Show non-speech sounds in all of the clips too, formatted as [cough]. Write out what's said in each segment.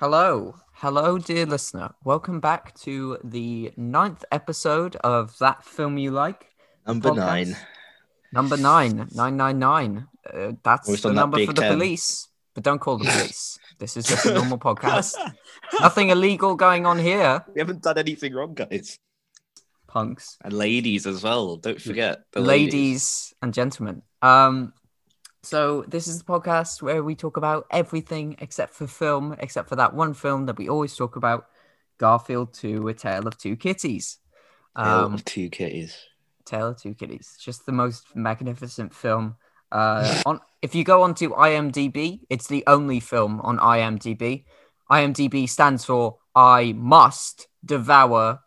Hello, hello, dear listener. Welcome back to the ninth episode of that film you like. Number podcast. nine. Number nine, nine nine nine. Uh, that's Always the on that number for the 10. police, but don't call the [laughs] police. this is just a normal podcast. Nothing illegal going on here, We haven't done anything wrong, guys. punks, And ladies as well. Don't forget the ladies and gentlemen. Um, so this is the podcast where we talk about everything except for film, except for that one film that we always talk about, Garfield 2: A Tale of Two Kitties. Tale Um, of two kitties. Tale of Two Kitties. Just the most magnificent film. Uh, [laughs] on if you go onto IMDb, it's the only film on IMDb. IMDb stands for I must devour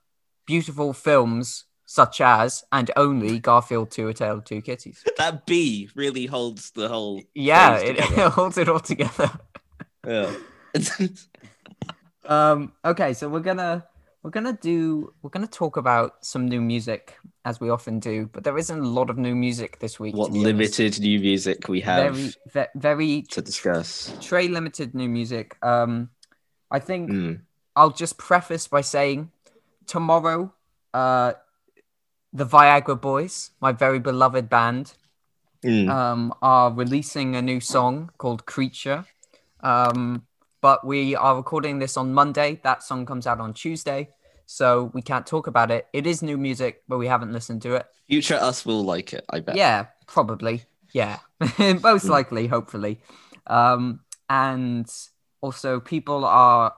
beautiful films such as and only Garfield 2: A Tale of Two Kitties. That B really holds the whole. Yeah, it, it [laughs] holds it all together. yeah. [laughs] Um, okay, so we're gonna we're gonna do we're gonna talk about some new music as we often do, but there isn't a lot of new music this week. what honest. limited new music we have very ve- very to discuss. Trey limited new music. Um, I think Mm. I'll just preface by saying tomorrow, uh, the Viagra Boys, my very beloved band, Mm. um, are releasing a new song called Creature. Um, but we are recording this on Monday. That song comes out on Tuesday. So we can't talk about it. It is new music, but we haven't listened to it. Future us will like it, I bet. Yeah, probably. Yeah, [laughs] most likely, hopefully. Um, and also, people are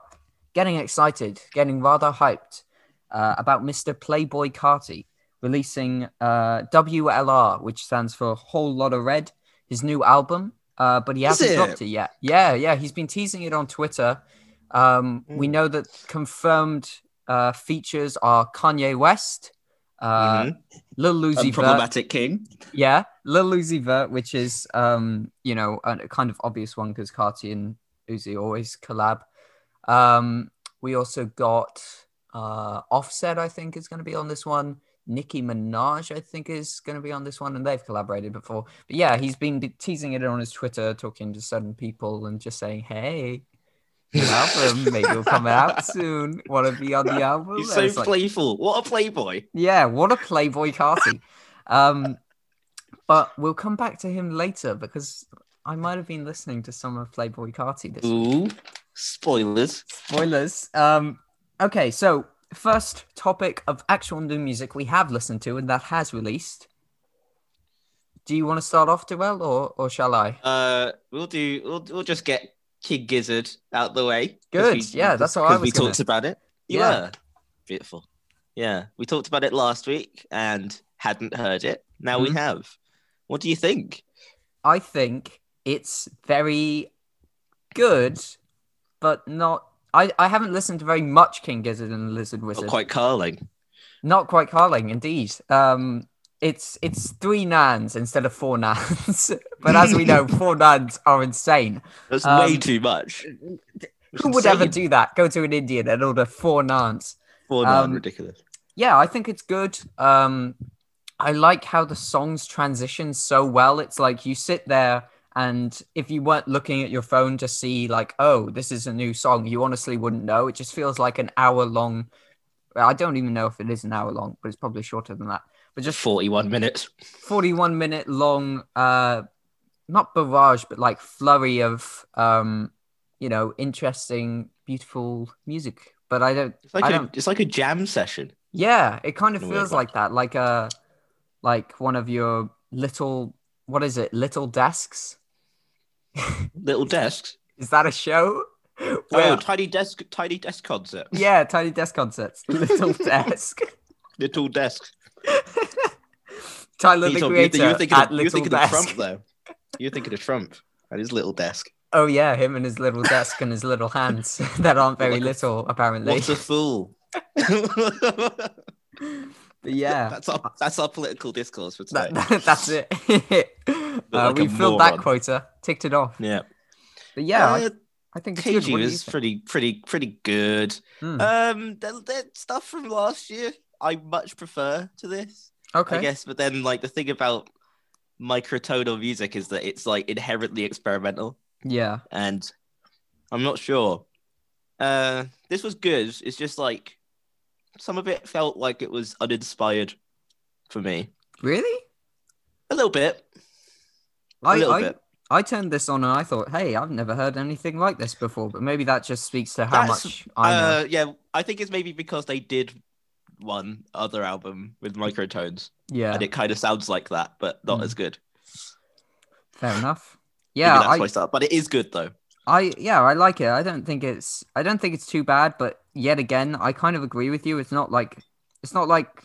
getting excited, getting rather hyped uh, about Mr. Playboi Carti releasing uh, WLR, which stands for Whole Lot of Red, his new album. Uh, but he hasn't it? dropped it yet. Yeah, yeah, he's been teasing it on Twitter. Um, We Mm. know that confirmed uh, features are Kanye West, uh, Mhm. Lil Uzi Vert, Unproblematic king. yeah, Lil Uzi Vert, which is um, you know, a, a kind of obvious one because Carti and Uzi always collab. Um, we also got uh Offset, I think, is going to be on this one. Nicki Minaj, I think, is going to be on this one, and they've collaborated before. But yeah, he's been teasing it on his Twitter, talking to certain people and just saying, "Hey, new [laughs] album, maybe it'll come out [laughs] soon. Want to be on the album?" He's And so like, playful. What a playboy. yeah, what a Playboi Carti. um, but we'll come back to him later because I might have been listening to some of Playboi Carti this week. Ooh. Spoilers. Spoilers. Um, okay, so first topic of actual new music we have listened to and that has released. Do you want to start off, Joel, or or shall I? Uh, we'll do. We'll, we'll just get King Gizzard out the way. Good, we- yeah, that's how I was We gonna- talked about it. You Yeah. were beautiful. Yeah, we talked about it last week and hadn't heard it. Now we Mhm. have. What do you think? I think it's very good, but not. I, I haven't listened to very much King Gizzard and the Lizard Wizard. Not quite carling. Not quite Carling, indeed. Um, it's it's three nans instead of four nans, [laughs] but as we know, [laughs] four nans are insane. That's Um, way too much. Who would ever do that? Go to an Indian and order four nans? Four nine, um, ridiculous. Yeah, I think it's good. Um, I like how the songs transition so well. It's like you sit there and if you weren't looking at your phone to see like, oh, this is a new song, you honestly wouldn't know. It just feels like an hour long. I don't even know if it is an hour long, but it's probably shorter than that. But just Forty-one minutes. 41 minute long uh not barrage but like flurry of um you know interesting beautiful music but i don't It's like I a, don't- it's like a jam session. yeah it kind of In a weird feels like that like a like one of your little what is it little desks Little desks. is that a show Oh, Where- tiny desk, tiny desk concert. yeah tiny desk concerts [laughs] little desk Little desks. tyler the You creator think- you were thinking, at of, you were little thinking of Trump though. You're thinking of Trump and his little desk. oh yeah him and his little desk and his little hands [laughs] that aren't very Like little apparently What a fool. [laughs] But yeah, that's our that's our political discourse for today. that, that- that's it. [laughs] uh, like we filled that quota, ticked it off. yeah, But yeah, I, Uh, I think it's good. KG What do you was pretty pretty pretty good. Hmm, Um, the, the stuff from last year I much prefer to this, okay. I guess. But then like the thing about microtonal music is that it's like inherently experimental, Yeah. and I'm not sure Uh, this was good. It's just like some of it felt like it was uninspired for me. Really? A little bit. I, I. I turned this on and I thought, hey, I've never heard anything like this before. But maybe that just speaks to how That's- much I know. Uh, yeah, I think it's maybe because they did one other album with microtones, yeah, and it kind of sounds like that, but not Mm. as good. fair enough. Yeah, that's I, start. But it is good though. I yeah, I like it. I don't think it's I don't think it's too bad, but yet again, I kind of agree with you. It's not like it's not like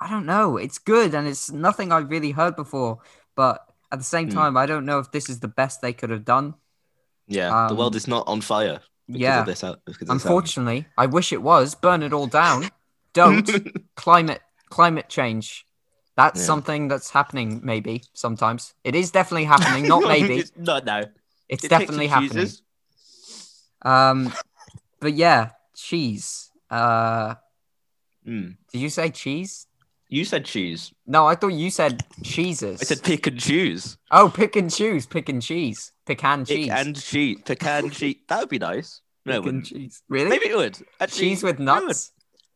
I don't know. It's good and it's nothing I've really heard before, but at the same Hmm. time, I don't know if this is the best they could have done. Yeah, the world Um, is not on fire. Because yeah. of this, al- because of this Unfortunately, I wish it was. Burn it all down. [laughs] Don't climate climate change. That's Yeah. something that's happening maybe sometimes. It is definitely happening, not [laughs] maybe. [laughs] No, no. It's It definitely happening. Um but yeah, cheese. Uh Mm. Did you say cheese? You said cheese. No, I thought you said cheeses. I said pick and choose. oh, pick and choose, pick and cheese, pecan Pick cheese, and cheese. Pecan cheese. [laughs] That would be nice. No, pick and cheese. Really? Maybe it would. Actually, cheese with nuts.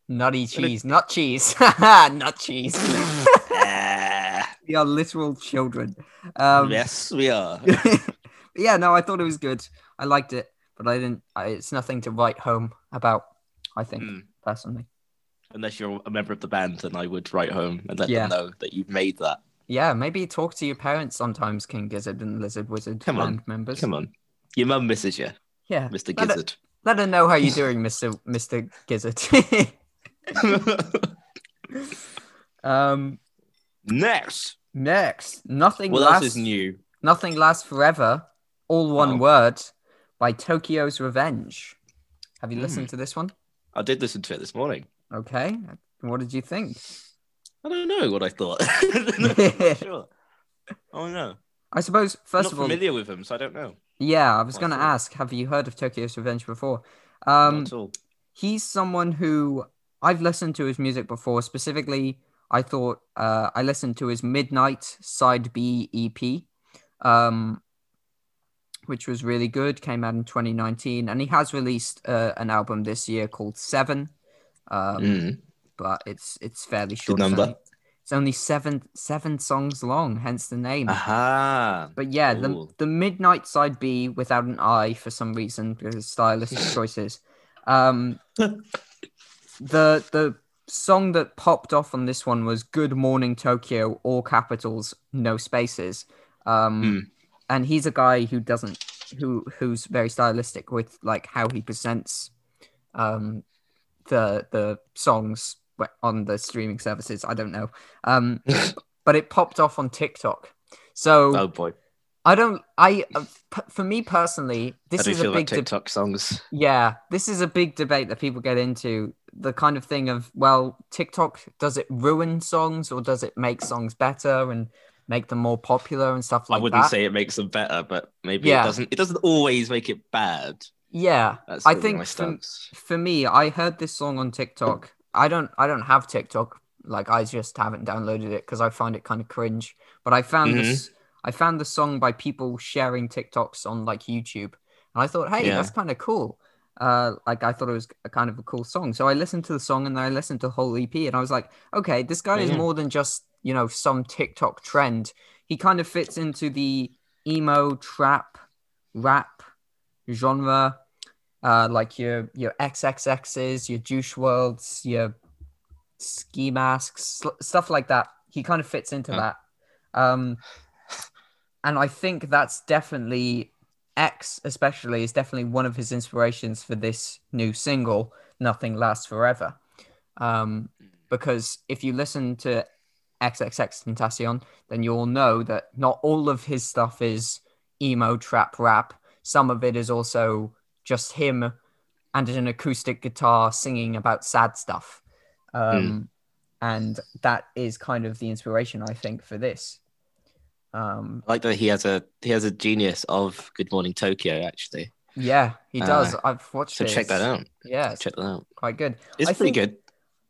Nutty cheese, nut cheese, [laughs] nut cheese. [laughs] We are literal children. Um, yes, we are. yeah, no, I thought it was good. I liked it, but I didn't. I, it's nothing to write home about. I think Mm. personally. Unless you're a member of the band, then I would write home and let Yeah. them know that you've made that. Yeah, maybe talk to your parents sometimes, King Gizzard and Lizard Wizard Come on, band members. Come on. Your mum misses you, Yeah, Mr. Let her- Gizzard. let her know how you're doing, Mister Mister Gizzard. [laughs] um, Next. next, nothing What lasts. else is new? Nothing lasts forever. All one Oh. word by Tokyo's Revenge. Have you Hmm. listened to this one? I did listen to it this morning. Okay. What did you think? I don't know what I thought. [laughs] [laughs] Not sure. Oh no. I suppose I'm first not of all, familiar with him, so I don't know. yeah, I was going to ask, have you heard of Tokyo's Revenge before? Not Um, at all. he's someone who I've listened to his music before. Specifically, I thought uh, I listened to his Midnight Side B EP, um, which was really good. Came out in 2019, and he has released uh, an album this year called Seven, um, Mm. but it's it's fairly short. number. It's only, seven seven songs long, hence the name. Aha. But yeah, the, Ooh. the Midnight Side B without an I for some reason because of stylistic [laughs] choices. Um, the the song that popped off on this one was "Good Morning Tokyo," all capitals, no spaces. Um, Hmm. and he's a guy who doesn't who who's very stylistic with like how he presents um the the songs on the streaming services. I don't know. Um, [laughs] but it popped off on TikTok. So Oh boy. I don't. I uh, p- for me personally, this How do you is a big. de- TikTok songs? yeah, this is a big debate that people get into. The kind of thing of well, TikTok does it ruin songs or does it make songs better and make them more popular and stuff like that. I wouldn't that? say it makes them better, but maybe Yeah. it doesn't. It doesn't always make it bad. Yeah, That's I think from- for me, I heard this song on TikTok. I don't I don't have TikTok. Like I just haven't downloaded it because I find it kind of cringe. But I found Mm-hmm. this I found the song by people sharing TikToks on like YouTube. And I thought, hey, Yeah. that's kind of cool. Uh like I thought it was a kind of a cool song. So I listened to the song and then I listened to the whole EP and I was like, okay, this guy is more than just, you know, some TikTok trend. He kind of fits into the emo trap rap genre uh, like your your XXXs, your Juice Worlds, your ski masks, stuff like that. He kind of fits into Huh. that. Um, and I think that's definitely X, especially, is definitely one of his inspirations for this new single, "Nothing Lasts Forever." Um, because if you listen to XXXTentacion, then you'll know that not all of his stuff is emo trap rap. Some of it is also just him and an acoustic guitar singing about sad stuff. Um, And that is kind of the inspiration, I think, for this. Um, I like that he has a he has a genius of Good Morning Tokyo. Actually, yeah, he Uh, does. I've watched so it. check that out. Yeah, Check that out. quite good. It's I pretty think- good.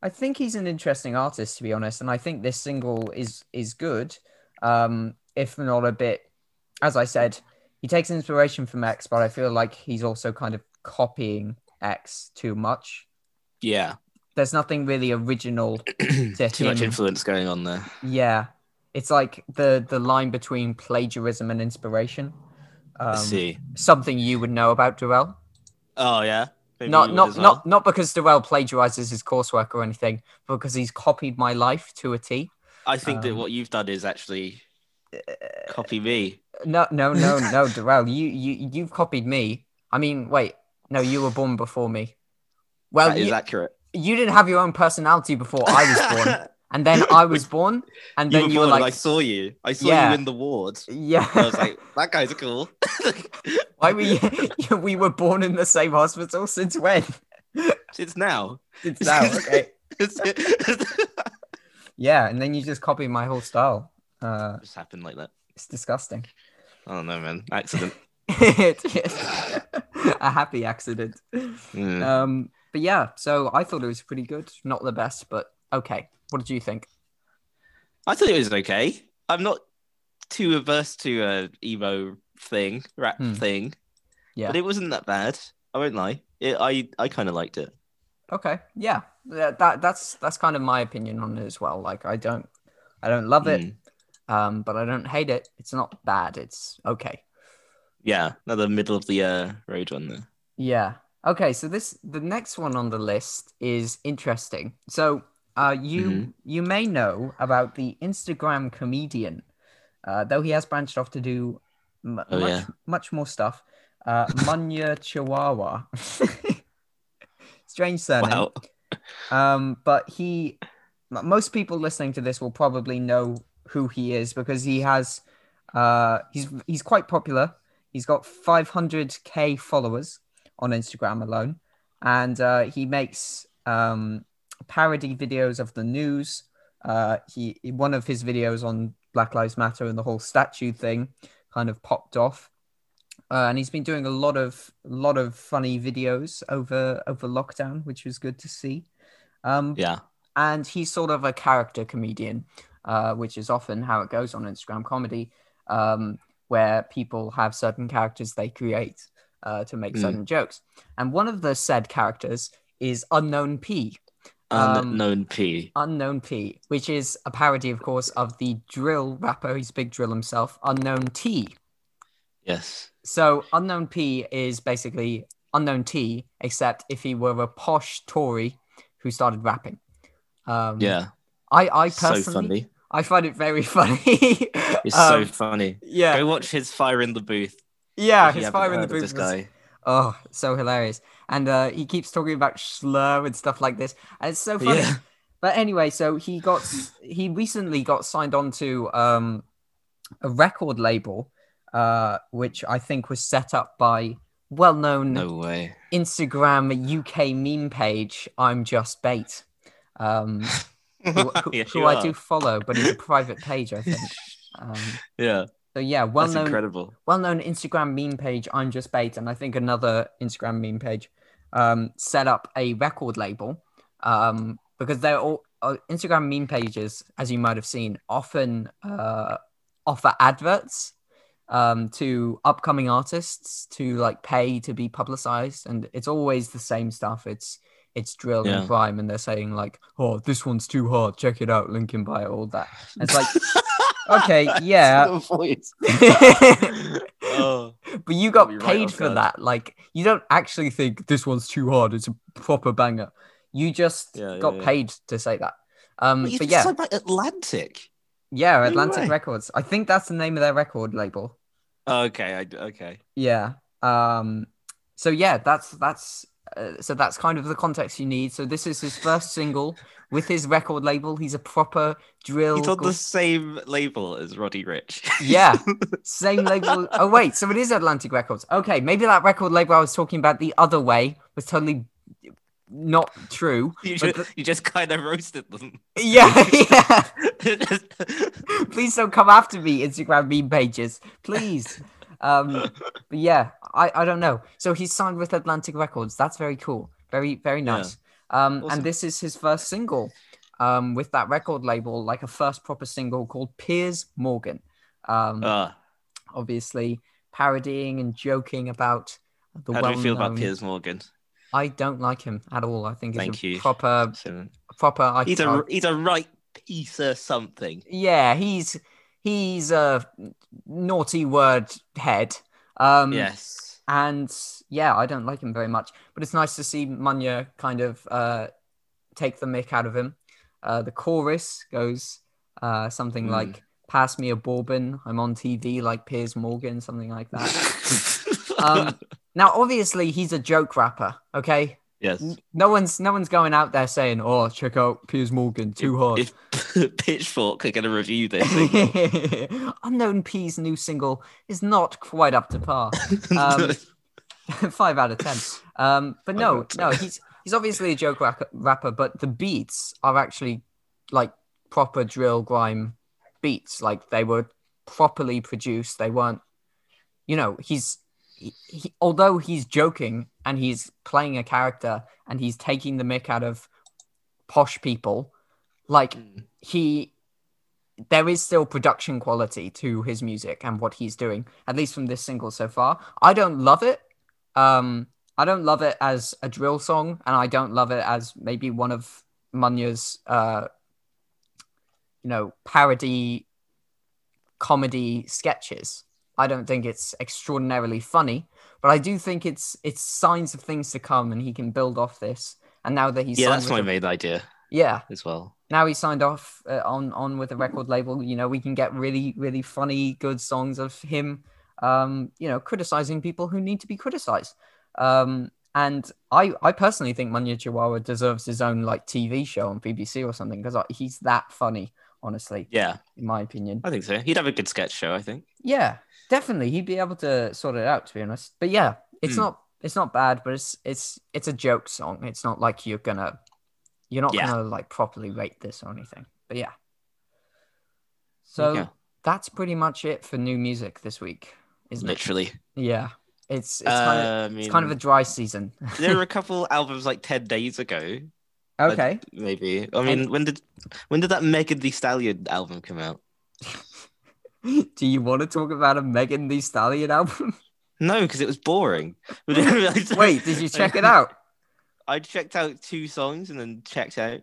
I think he's an interesting artist, to be honest, and I think this single is is good. Um, if not a bit, as I said, he takes inspiration from X, but I feel like he's also kind of copying X too much. Yeah, There's nothing really original [clears throat] to too much influence going on there. Yeah, it's like the the line between plagiarism and inspiration. I Um, see. something you would know about D'rel. Oh yeah, Maybe not not well. not not because D'rel plagiarizes his coursework or anything, but because he's copied my life to a T. I think that um, what you've done is actually copy me. No, no, no, no, D'rel, you you you've copied me. I mean, wait, no, you were born before me. Well, that is you, accurate. you didn't have your own personality before I was born, [laughs] and then I was born, and you then were you were and I saw you. I saw Yeah. you in the ward. yeah. I was like, that guy's cool. [laughs] Why were you, [laughs] we were born in the same hospital since when? Since now. Since now, okay. Yeah, and then you just copy my whole style. Uh, just happened like that. it's disgusting. I don't know, man. [laughs] Accident. it is [laughs] a happy accident. Mm. Um, but yeah, so I thought it was pretty good. Not the best, but okay. What did you think? I thought it was okay. I'm not too averse to a emo thing, rap Hmm. thing. Yeah. But it wasn't that bad. I won't lie. It, I I kind of liked it. Okay, yeah, that, that that's that's kind of my opinion on it as well. Like, I don't, I don't love it, Mm. Um, but I don't hate it. It's not bad. It's okay. Yeah, another middle of the uh, road one there. Yeah. Okay, so this the next one on the list is interesting. So, uh, you Mhm. you may know about the Instagram comedian, uh, though he has branched off to do m- Oh, much yeah. much more stuff. Uh, [laughs] Munya Chawawa. [laughs] Strange surname. Wow. Um, but he, most people listening to this will probably know who he is because he has, uh, he's he's quite popular. He's got 500k followers on Instagram alone, and uh, he makes um, parody videos of the news. Uh, he one of his videos on Black Lives Matter and the whole statue thing kind of popped off. Uh, and he's been doing a lot of lot of funny videos over over lockdown, which was good to see. Um, Yeah. and he's sort of a character comedian, uh, which is often how it goes on Instagram comedy, um, where people have certain characters they create uh, to make Mm. certain jokes. And one of the said characters is Unknown P. Um, Unknown P. Unknown P, which is a parody, of course, of the drill rapper. He's Big Drill himself, Unknown T. Yes. So Unknown P is basically Unknown T, except if he were a posh Tory who started rapping. Um, Yeah. I, I So personally, funny. I find it very [laughs] funny. It's Um, so funny. yeah, Go watch his fire in the booth. yeah, his fire in the booth. This Was, guy. oh, so hilarious, and uh, he keeps talking about slur and stuff like this, and it's so funny. Yeah. But anyway, so he got he recently got signed on to um, a record label, uh, which I think was set up by well-known No way. Instagram UK meme page. I'm just bait. Um, [laughs] who, [laughs] who, Yes, who I do follow, but it's a [laughs] private page, I think. Um, Yeah. so yeah, That's well-known incredible. well-known Instagram meme page. I'm just bait, and I think another Instagram meme page um, set up a record label um, because they're all uh, Instagram meme pages, as you might have seen, often uh, offer adverts um, to upcoming artists to like pay to be publicized, and it's always the same stuff. It's it's drill Yeah. and grime, and they're saying like, "Oh, this one's too hard. Check it out. Link by. All that. And it's like, [laughs] okay, yeah. [laughs] Oh, but you got me right paid for guard. that. Like, you don't actually think this one's too hard. It's a proper banger. You just Yeah, got yeah, paid to say that. Um, but but yeah, said Atlantic. yeah, Atlantic. Records. I think that's the name of their record label. Oh, okay, I, okay. Yeah. Um. So yeah, that's that's uh, so that's kind of the context you need. So this is his first single with his record label. He's a proper drill. He's on gl- the same label as Roddy Ricch. Yeah. [laughs] Same label. Oh wait, so it is Atlantic Records. Okay, maybe that record label I was talking about the other way was totally not true. you, just, you just kind of roasted them. Yeah, [laughs] yeah. [laughs] Please don't come after me, Instagram meme pages. Please. Um, [laughs] but yeah, I, I don't know. So he's signed with Atlantic Records. That's very cool. Very, very Yeah. nice. Um, Awesome. and this is his first single um, with that record label, like a first proper single called Piers Morgan. Um, Ah, obviously parodying and joking about the how do you feel about Piers Morgan? I don't like him at all. I think he's Thank a you. proper, proper. I, he's I- a he's a right piece of something. yeah, he's he's a naughty word head. Um, yes. and yeah, I don't like him very much. But it's nice to see Munya kind of uh, take the mick out of him. Uh, the chorus goes uh, something Mm. like "Pass me a bourbon, I'm on TV like Piers Morgan," something like that. [laughs] um, now, obviously, he's a joke rapper. Okay, yes. no one's no one's going out there saying, "Oh, check out Piers Morgan, too hard." If [laughs] Pitchfork are going to review this, [laughs] [laughs] Unknown P's new single is not quite up to par. Um, five out of ten. Um, but no, no, he's he's obviously a joke rapper, but the beats are actually like proper drill grime beats. Like they were properly produced. They weren't, you know, he's he, he, although he's joking and he's playing a character and he's taking the mick out of posh people, like Mm. he there is still production quality to his music and what he's doing at least from this single so far. I don't love it. Um i don't love it as a drill song and i don't love it as maybe one of munya's uh you know parody comedy sketches i don't think it's extraordinarily funny but i do think it's it's signs of things to come and he can build off this and now that he's yeah, that's my a- main idea yeah as well. now he's signed off uh, on on with a record label you know we can get really really funny good songs of him um you know criticizing people who need to be criticized um and i i personally think Munya Chawawa deserves his own like tv show on bbc or something because he's that funny honestly Yeah, in my opinion I think so. He'd have a good sketch show. I think. yeah definitely he'd be able to sort it out to be honest but yeah it's Hmm. not it's not bad but it's it's it's a joke song it's not like you're gonna you're not Yeah. gonna like properly rate this or anything but yeah so Yeah. that's pretty much it for new music this week isn't it? Literally. it yeah it's it's kind of Uh, I it's kind of a dry season there were a [laughs] couple albums like ten days ago. okay Maybe. I mean, when did when did that Megan Thee Stallion album come out? [laughs] [laughs] do you want to talk about a megan Thee stallion album [laughs] No, because it was boring. [laughs] Wait, did you check it out I checked out two songs and then checked out.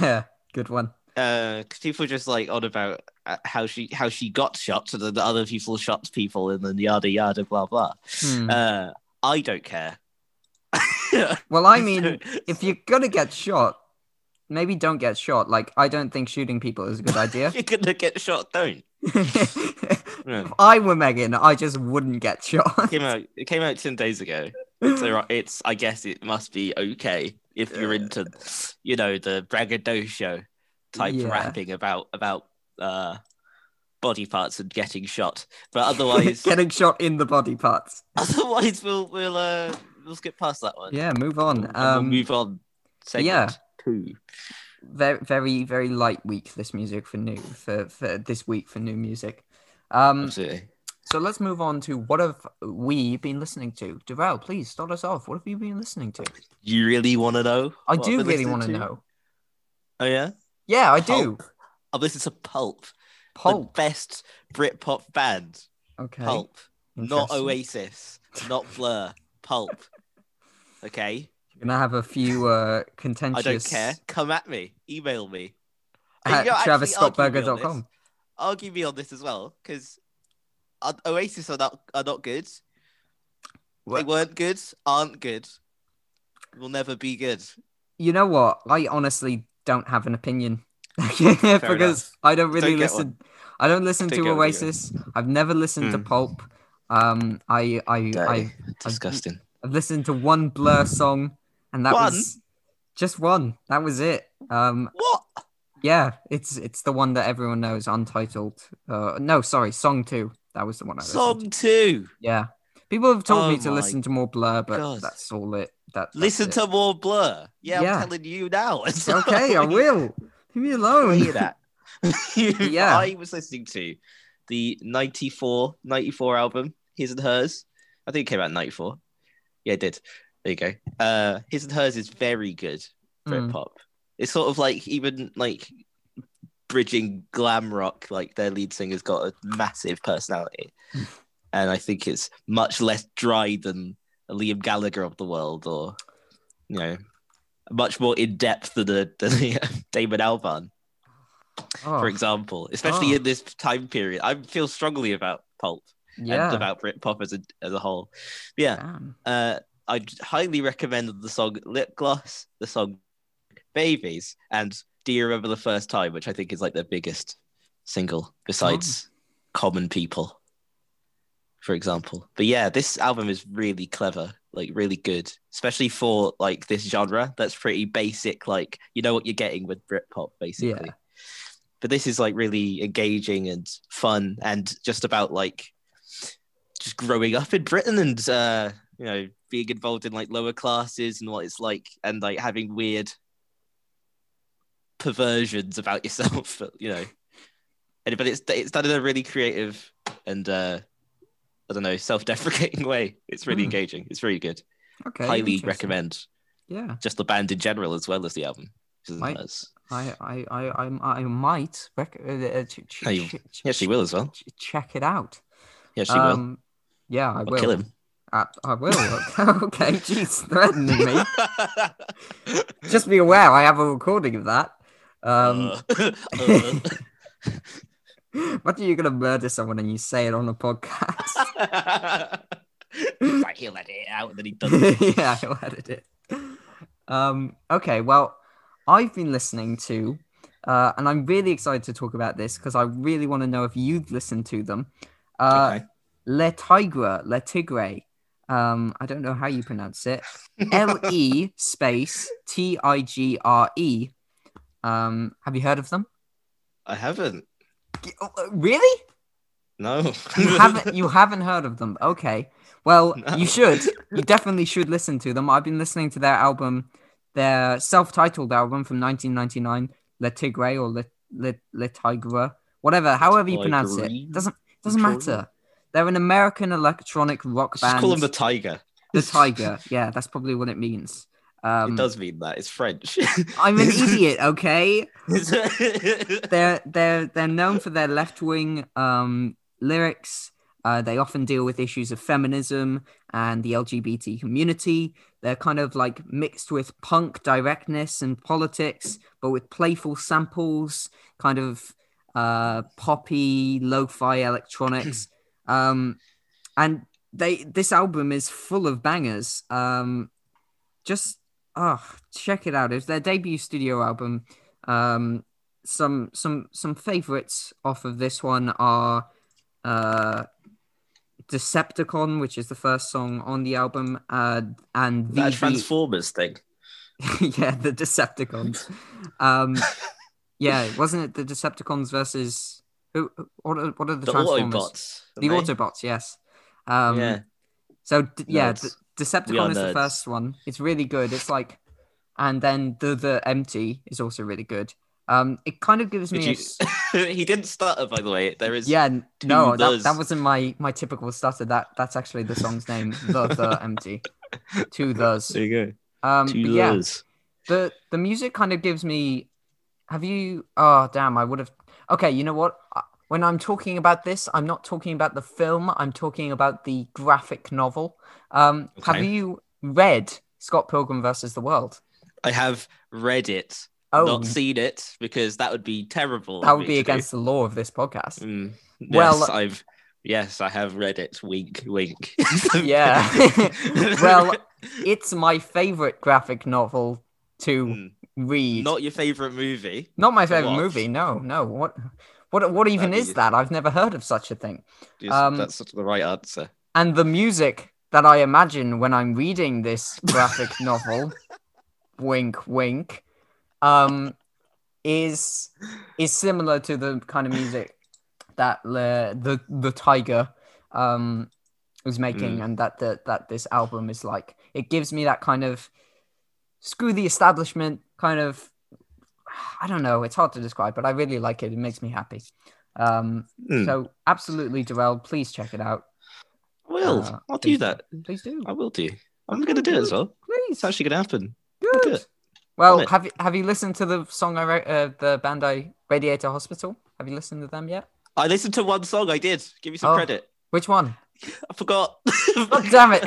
yeah good one Uh, because people just like on about uh, how she how she got shot and then the other people shot people and then yada yada blah blah. Hmm. Uh, I don't care. well i mean if you're gonna get shot, maybe don't get shot. Like I don't think shooting people is a good idea. [laughs] you're gonna get shot, don't. [laughs] if. I were Megan, I just wouldn't get shot. It came out. It came out ten days ago. It's. It's. I guess it must be okay if you're into, you know, the braggadocio type Yeah. rapping about about uh body parts and getting shot. But otherwise, [laughs] Getting shot in the body parts. otherwise we'll we'll uh we'll skip past that one. Yeah, move on. And we'll Um, move on. Segment yeah. Two. very, very, very light week. This music for new for, for this week for new music. Um, Absolutely. so let's move on to what have we been listening to? D'rel, please start us off. What have you been listening to? You really want to know? I do really want to know. Oh yeah. Yeah, I do. Pulp. I've listened to Pulp, the Pulp. best Britpop band. Okay. Pulp. Not Oasis, not Blur, Pulp. [laughs] Okay, You're gonna have a few uh, [laughs] I contentious. don't care. Come at me, email me. [laughs] At You know, argue me on TravisScottburger.com. this. Argue me on this as well, because Oasis are not are not good. They weren't good, aren't good. Will never be good. You know what? I honestly don't have an opinion [laughs] because enough. I don't really Don't listen. I don't listen Don't to get one, don't get Oasis. I've never listened to Hmm. Pulp. Um, I I I Disgusting. I've listened to one Blur song, and that One? was just one. That was it. Um, What? yeah, it's it's the one that everyone knows, Untitled. Uh, no, sorry, song two. That was the one I to. Song two. Yeah, people have told Oh me to listen to more Blur, but God. that's all it. That that's Listen it. to more Blur. Yeah, Yeah. I'm telling you now. [laughs] Okay, I will. Leave me [laughs] alone. hear that. [laughs] Yeah. I was listening to the 94, 94 album, His and Hers. I think it came out in 94. Yeah, it did. There you go. Uh, His and Hers is very good Mm. Britpop. It's sort of like even like bridging glam rock, like their lead singer's got a massive personality. [laughs] and I think it's much less dry than a Liam Gallagher of the world or you know, much more in depth than the, than the [laughs] Damon Albarn, Oh, for example. Especially Oh. in this time period, I feel strongly about pulp yeah. and about Britpop as a as a whole. Yeah, uh, I'd highly recommend the song Lip Gloss, the song Babies, and Do You Remember the First Time, which I think is like their biggest single besides Common People, for example. But yeah, this album is really clever, like really good, especially for like this genre that's pretty basic, like you know what you're getting with Britpop, basically. Yeah. But this is like really engaging and fun and just about like just growing up in Britain and uh, you know being involved in like lower classes and what it's like and like having weird perversions about [laughs] yourself, you know. And but it's it's done in a really creative and uh, I don't know self-deprecating [laughs] way. It's really Hmm. engaging. It's really good. Okay. Highly recommend Yeah. just the band in general as well as the album. Might- hers. I I I I, I might rec- uh, uh, ch- ch- Oh, you- ch- Yeah, she will as well. ch- check it out. Yeah, she will. um, Yeah, I I'll will. kill him. Uh, I will. [laughs] okay, jeez, threatening me. [laughs] Just be aware, I have a recording of that. Um, Uh, [laughs] uh. what are you gonna murder someone and you say it on a podcast? Like he'll let it out and then he doesn't. yeah, I'll edit it. Um, okay, well, I've been listening to, uh, and I'm really excited to talk about this because I really want to know if you've listened to them. Uh, Okay. Le Tigre, Le Tigre. Um, I don't know how you pronounce it. [laughs] L E space T I G R E. Um, have you heard of them? I haven't. Oh, uh, Really? No. You haven't? [laughs] You haven't heard of them? Okay. Well, No. you should. You definitely should listen to them. I've been listening to their album, their self-titled album from 1999, Le Tigre or Le Le, Le Tigre, whatever, however you pronounce it. Doesn't doesn't matter. They're an American electronic rock Just band. Just call them the tiger. the [laughs] Tiger. Yeah, that's probably what it means. Um, it does mean that. It's French. [laughs] I'm an [laughs] idiot. Okay. they're they're they're known for their left wing um, lyrics. Uh, they often deal with issues of feminism and the LGBT community. They're kind of like mixed with punk directness and politics, but with playful samples, kind of uh, poppy, lo-fi electronics. [clears throat] um, and they this album is full of bangers. Um, just oh, check it out. It's their debut studio album. Um, some some some favorites off of this one are uh Decepticon, which is the first song on the album, uh, and that VV Transformers thing. [laughs] yeah, the Decepticons. um, [laughs] yeah, wasn't it the Decepticons versus who? What are, what are the, The Transformers? Autobots. The? Autobots, yes. Um, yeah. So d- yeah, D- Decepticon is the first one. It's really good. It's like, and then the the empty is also really good. Um, it kind of gives Did me, you... [laughs] s- he didn't stutter, by the way. There is. yeah, no, that, that wasn't my my typical stutter. That that's actually the song's name, the the [laughs] empty, two those. There you go. Um, Two but yeah, the the music kind of gives me. Have you? Oh damn! I would have. Okay, you know what? Uh, When I'm talking about this, I'm not talking about the film. I'm talking about the graphic novel. Um, have you read Scott Pilgrim versus the World? I have read it, Oh, not seen it, because that would be terrible. that would be to do. against the law of this podcast. Mm, Well- yes, I've yes, I have read it. Wink, wink. [laughs] Yeah. [laughs] Well, It's my favorite graphic novel to Mm, read. not your favorite movie. Not my favorite movie. No, no. What? What? What even is that? I've never heard of such a thing. Yes, Um, that's the right answer. and the music that I imagine when I'm reading this graphic [laughs] novel, wink, wink, um, is is similar to the kind of music that the the, the tiger um was making, Mm. and that the, that this album is like. It gives me that kind of screw the establishment kind of. I don't know. It's hard to describe, but I really like it. It makes me happy. Um, Mm, so absolutely, D'rel, please check it out. I will uh, I'll do that. Please do. I will do. I'm going to do it as well. Please. It's actually going to happen. Good. Well, have you have you listened to the song I wrote, uh, the band I Radiator Hospital? Have you listened to them yet? I listened to one song. I did. Give me some Oh. credit. Which one? I forgot. [laughs] God damn it!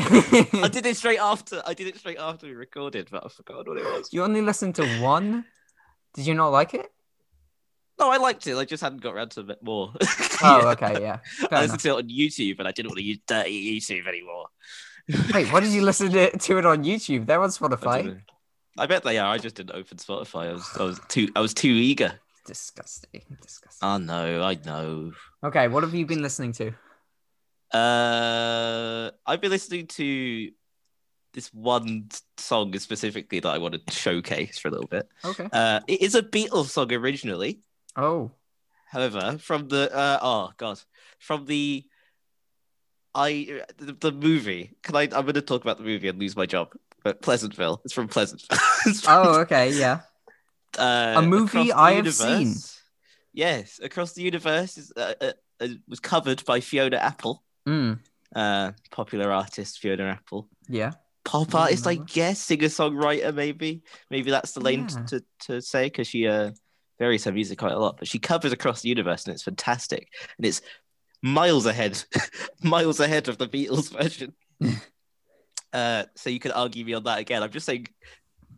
I did it straight after. I did it straight after we recorded, but I forgot what it was. you only listened to one. Did you not like it? No, I liked it. I just hadn't got around to a bit more. [laughs] Oh, Yeah. okay, yeah. Fair I enough. listened to it on YouTube, and I didn't want to use dirty YouTube anymore. Wait, why did you listen to, it on YouTube? They're on I, Spotify. know. I bet they are. I just didn't open Spotify. I was, I was too, I was too eager. Disgusting. Disgusting. I know, I know. Okay, what have you been listening to? Uh, I've been listening to this one song specifically that I want to showcase for a little bit. Okay. Uh, it is a Beatles song originally. Oh, However, from the uh, oh god, from the I the, the movie. Can I? I'm going to talk about the movie and lose my job. But Pleasantville. It's from Pleasantville. [laughs] It's from, oh, okay, yeah. uh, A movie I have seen. Yes, across the universe is, uh, uh, uh, was covered by Fiona Apple, Mm, uh, popular artist Fiona Apple. yeah. Pop artist, I guess, singer songwriter, maybe. Maybe that's the lane Yeah. to, to say because she uh, varies her music quite a lot. But she covers across the universe, and it's fantastic. And it's miles ahead, [laughs] miles ahead of the Beatles version. [laughs] uh, so you could argue me on that again. I'm just saying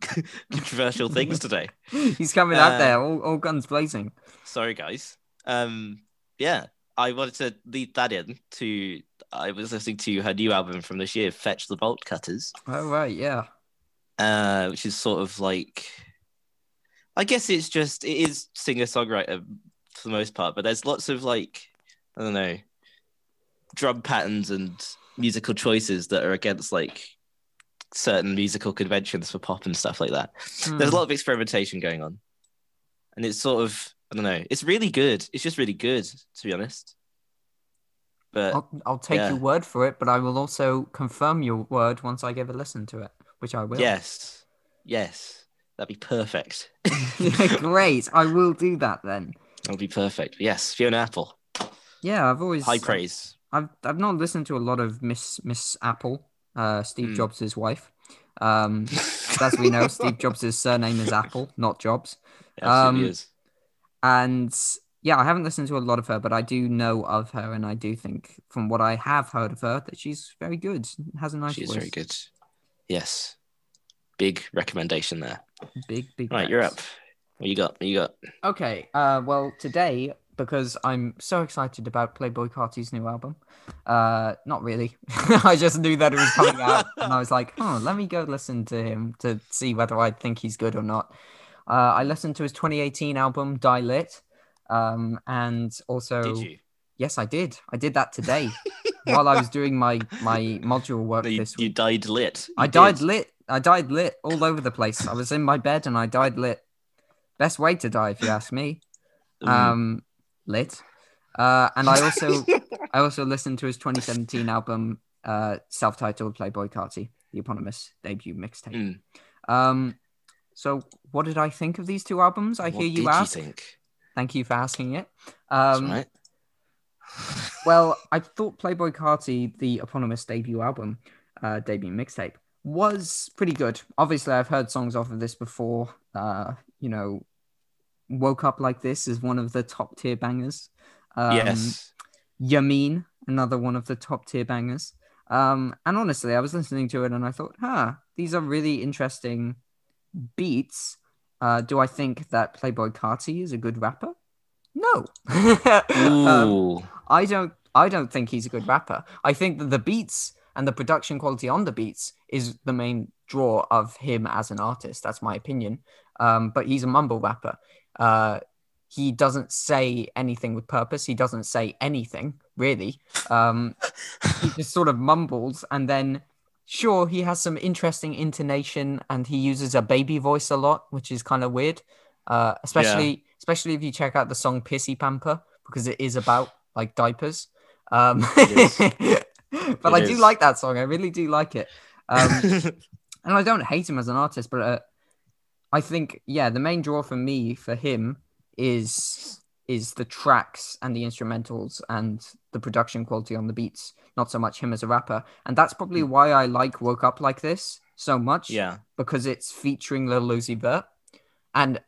[laughs] controversial things today. He's coming out Uh, there, all, all guns blazing. Sorry, guys. Um, yeah, I wanted to lead that in to. I was listening to her new album from this year, "Fetch the Bolt Cutters." Oh, right, yeah. uh, which is sort of like, I guess it's just it is singer songwriter for the most part, but there's lots of like, I don't know, drum patterns and musical choices that are against like certain musical conventions for pop and stuff like that. There's a Hmm. lot of experimentation going on, and it's sort of I don't know, it's really good. It's just really good to be honest. But I'll, I'll take yeah. your word for it, but I will also confirm your word once I give a listen to it, which I will. yes, yes, that'd be perfect. [laughs] Great. I will do that then. That'd be perfect. Yes, Fiona Apple. Yeah, I've always High praise. I've I've not listened to a lot of Miss Miss Apple, uh, Steve Hmm. Jobs' wife. Um, as we know, [laughs] Steve Jobs' surname is Apple, not Jobs. Absolutely um, is. And yeah, I haven't listened to a lot of her, but I do know of her, and I do think, from what I have heard of her, that she's very good. Has a nice She is voice. very good. Yes. Big recommendation there. Big big. Right, you're up. What you got? What you got? Okay. Uh, well, today because I'm so excited about Playboi Carti's new album. Uh, not really. [laughs] I just knew that it was coming out, and I was like, oh, let me go listen to him to see whether I think he's good or not. Uh, I listened to his 2018 album Die Lit, um, and also Did you? yes, I did. I did that today [laughs] while I was doing my my module work No, you, this you died lit. I You died lit. I died lit all over the place. I was in my bed and I died lit. Best way to die, if you ask me. Mm. Um, lit. Uh, and I also [laughs] I also listened to his 2017 album, uh, self-titled Playboi Carti, the eponymous debut mixtape. Mm. Um, so what did I think of these two albums? I What hear you did ask. You think? Thank you for asking it. Um, right. [laughs] well, I thought Playboi Carti, the eponymous debut album, uh, debut mixtape, was pretty good. Obviously, I've heard songs off of this before. Uh, you know, Woke Up Like This is one of the top tier bangers. Um, yes. Yah Mean, another one of the top tier bangers. Um, and honestly, I was listening to it and I thought, huh, these are really interesting beats. Uh, do I think that Playboi Carti is a good rapper? No. [laughs] Um, I don't I don't think he's a good rapper. I think that the beats and the production quality on the beats is the main draw of him as an artist. That's my opinion. Um, but he's a mumble rapper. Uh, he doesn't say anything with purpose. He doesn't say anything really. Um, he just sort of mumbles and then sure he has some interesting intonation and he uses a baby voice a lot, which is kind of weird. Uh, especially especially if you check out the song Pissy Pamper because it is about like diapers. Um, [laughs] but It I do like that song. I really do like it. Um, [laughs] and I don't hate him as an artist, but uh, I think yeah, the main draw for me for him is is the tracks and the instrumentals and the production quality on the beats, not so much him as a rapper. And that's probably hmm. why I like Woke Up Like This so much yeah. because it's featuring Lil Uzi Vert. And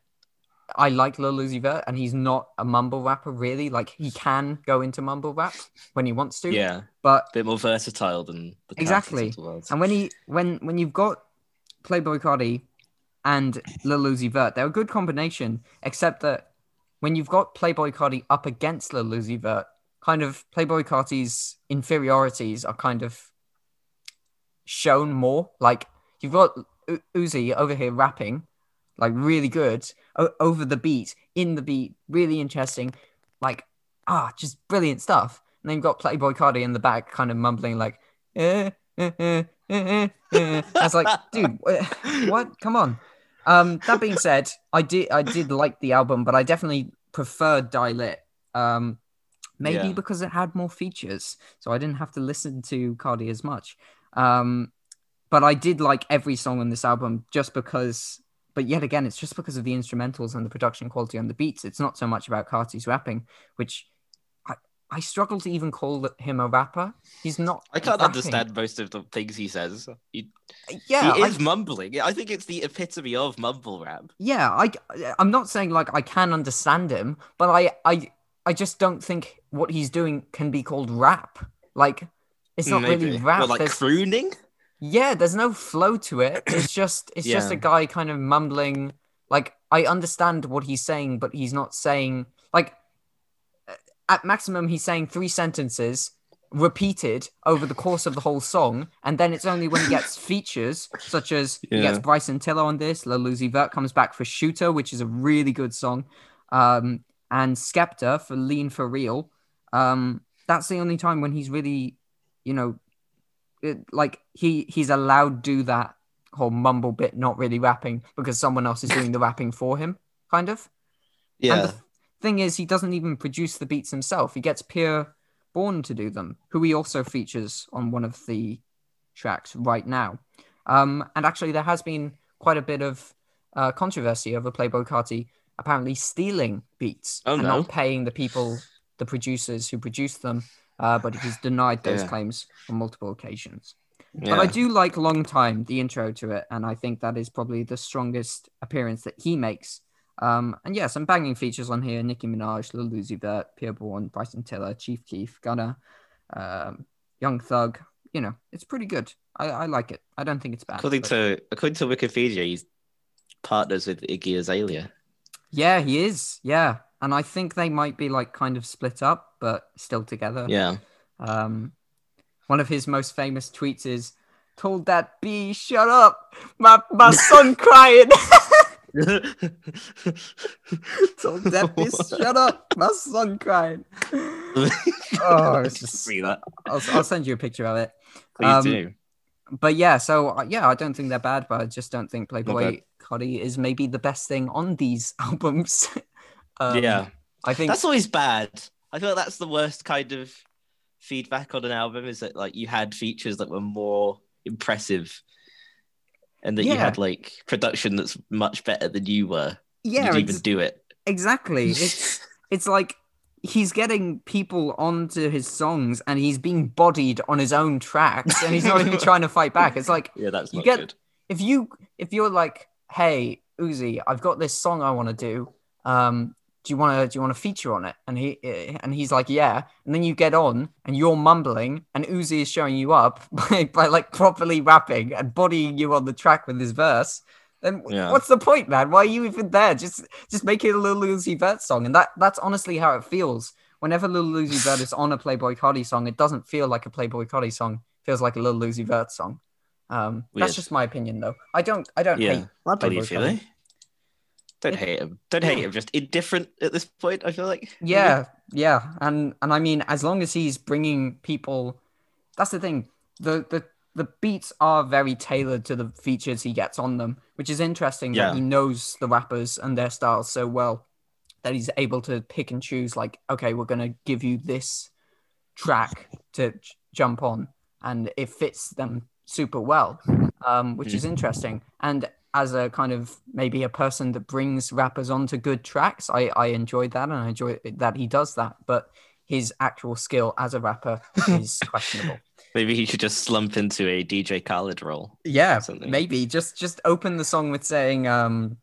I like Lil Uzi Vert, and he's not a mumble rapper really. Like he can go into mumble rap when he wants to. Yeah, But a bit more versatile than the Exactly. Of the world. and when he when when you've got Playboi Carti and Lil Uzi Vert, they're a good combination. Except that when you've got Playboi Carti up against Lil Uzi Vert, kind of Playboi Carti's inferiorities are kind of shown more. Like you've got U- Uzi over here rapping, like really good o- over the beat, in the beat, really interesting, like ah, just brilliant stuff. And then you've got Playboy Cardi in the back, kind of mumbling like, eh, eh, eh, eh, eh, eh. I was like, dude, wh- [laughs] what? Come on. Um, that being said, I did I did like the album, but I definitely preferred Die Lit. Um, maybe Yeah. because it had more features, so I didn't have to listen to Carti as much. Um, but I did like every song on this album just because. But yet again, it's just because of the instrumentals and the production quality on the beats. It's not so much about Carti's rapping, which I I struggle to even call him a rapper. He's not. I can't rapping. understand most of the things he says. He, Yeah, he I- is mumbling. I think it's the epitome of mumble rap. yeah i i'm not saying like i can understand him but i i i just don't think what he's doing can be called rap. Like it's not Maybe. really rap. Well, like There's- crooning. yeah there's no flow to it. [clears throat] It's just it's just a guy kind of mumbling. Like i understand what he's saying but he's not saying like at maximum he's saying three sentences repeated over the course of the whole song and then it's only when he gets [laughs] features such as he gets Bryson Tiller on this Lil Uzi Vert comes back for Shooter which is a really good song. Um and Skepta for Lean for Real um that's the only time when he's really you know it, like he he's allowed do that whole mumble bit not really rapping because someone else is doing the rapping for him kind of and Yeah. the thing is, he doesn't even produce the beats himself. He gets Pi'erre Bourne to do them, who he also features on one of the tracks right now. Um, and actually, there has been quite a bit of uh, controversy over Playboi Carti apparently stealing beats Oh, and no. not paying the people, the producers who produced them. Uh, but he's denied those Yeah. claims on multiple occasions. yeah. But I do like Long Time, the intro to it, and I think that is probably the strongest appearance that he makes. Um, and yeah, some banging features on here: Nicki Minaj, Lil Uzi Vert, Pi'erre Bourne, Bryson Tiller, Chief Keef, Gunna, um, Young Thug. You know, it's pretty good. I, I like it. I don't think it's bad. According but- to according to Wikipedia, he's partners with Iggy Azalea. Yeah, he is. Yeah, and I think they might be like kind of split up, but still together. Yeah. Um, one of his most famous tweets is, "Told that bee shut up, my my son [laughs] crying." [laughs] Told that bee shut up, my son crying. [laughs] Oh, it's just. see that. I'll, I'll send you a picture of it. Please Um, do. But yeah, so uh, yeah, I don't think they're bad, but I just don't think Playboi bad. Carti is maybe the best thing on these [laughs] albums. um, yeah. I think That's always bad. I feel like that's the worst kind of feedback on an album is that like you had features that were more impressive and that you had like production that's much better than you were. yeah, You'd ex- even do it. exactly. [laughs] It's it's like he's getting people onto his songs and he's being bodied on his own tracks and he's not even [laughs] trying to fight back. It's like Yeah, that's You not get- good. if you if you're like, hey Uzi, I've got this song I want to do. Um, do you want to do you want to feature on it? And he and he's like, yeah. And then you get on and you're mumbling, and Uzi is showing you up [laughs] by, by like properly rapping and bodying you on the track with his verse. Then Yeah. what's the point, man? Why are you even there? Just just make it a little Uzi Vert song, and that that's honestly how it feels. Whenever Little Uzi Vert is on a Playboi Carti song, it doesn't feel like a Playboi Carti song. It feels like a Little Uzi Vert song. Um, Weird. that's just my opinion, though. I don't, I don't Yeah, hate. I Playboi believe you. Carti. though. Don't It- hate him. Don't hate him. Just indifferent at this point. I feel like. Yeah, yeah, and and I mean, as long as he's bringing people, that's the thing. The the the beats are very tailored to the features he gets on them, which is interesting Yeah. that he knows the rappers and their styles so well that he's able to pick and choose. Like, okay, we're gonna give you this track to j- jump on, and it fits them super well, um, which is interesting. And as a kind of maybe a person that brings rappers onto good tracks, I I enjoyed that, and I enjoy that he does that. But his actual skill as a rapper [laughs] is questionable. Maybe he should just slump into a DJ Khaled role. Yeah, maybe just just open the song with saying, um,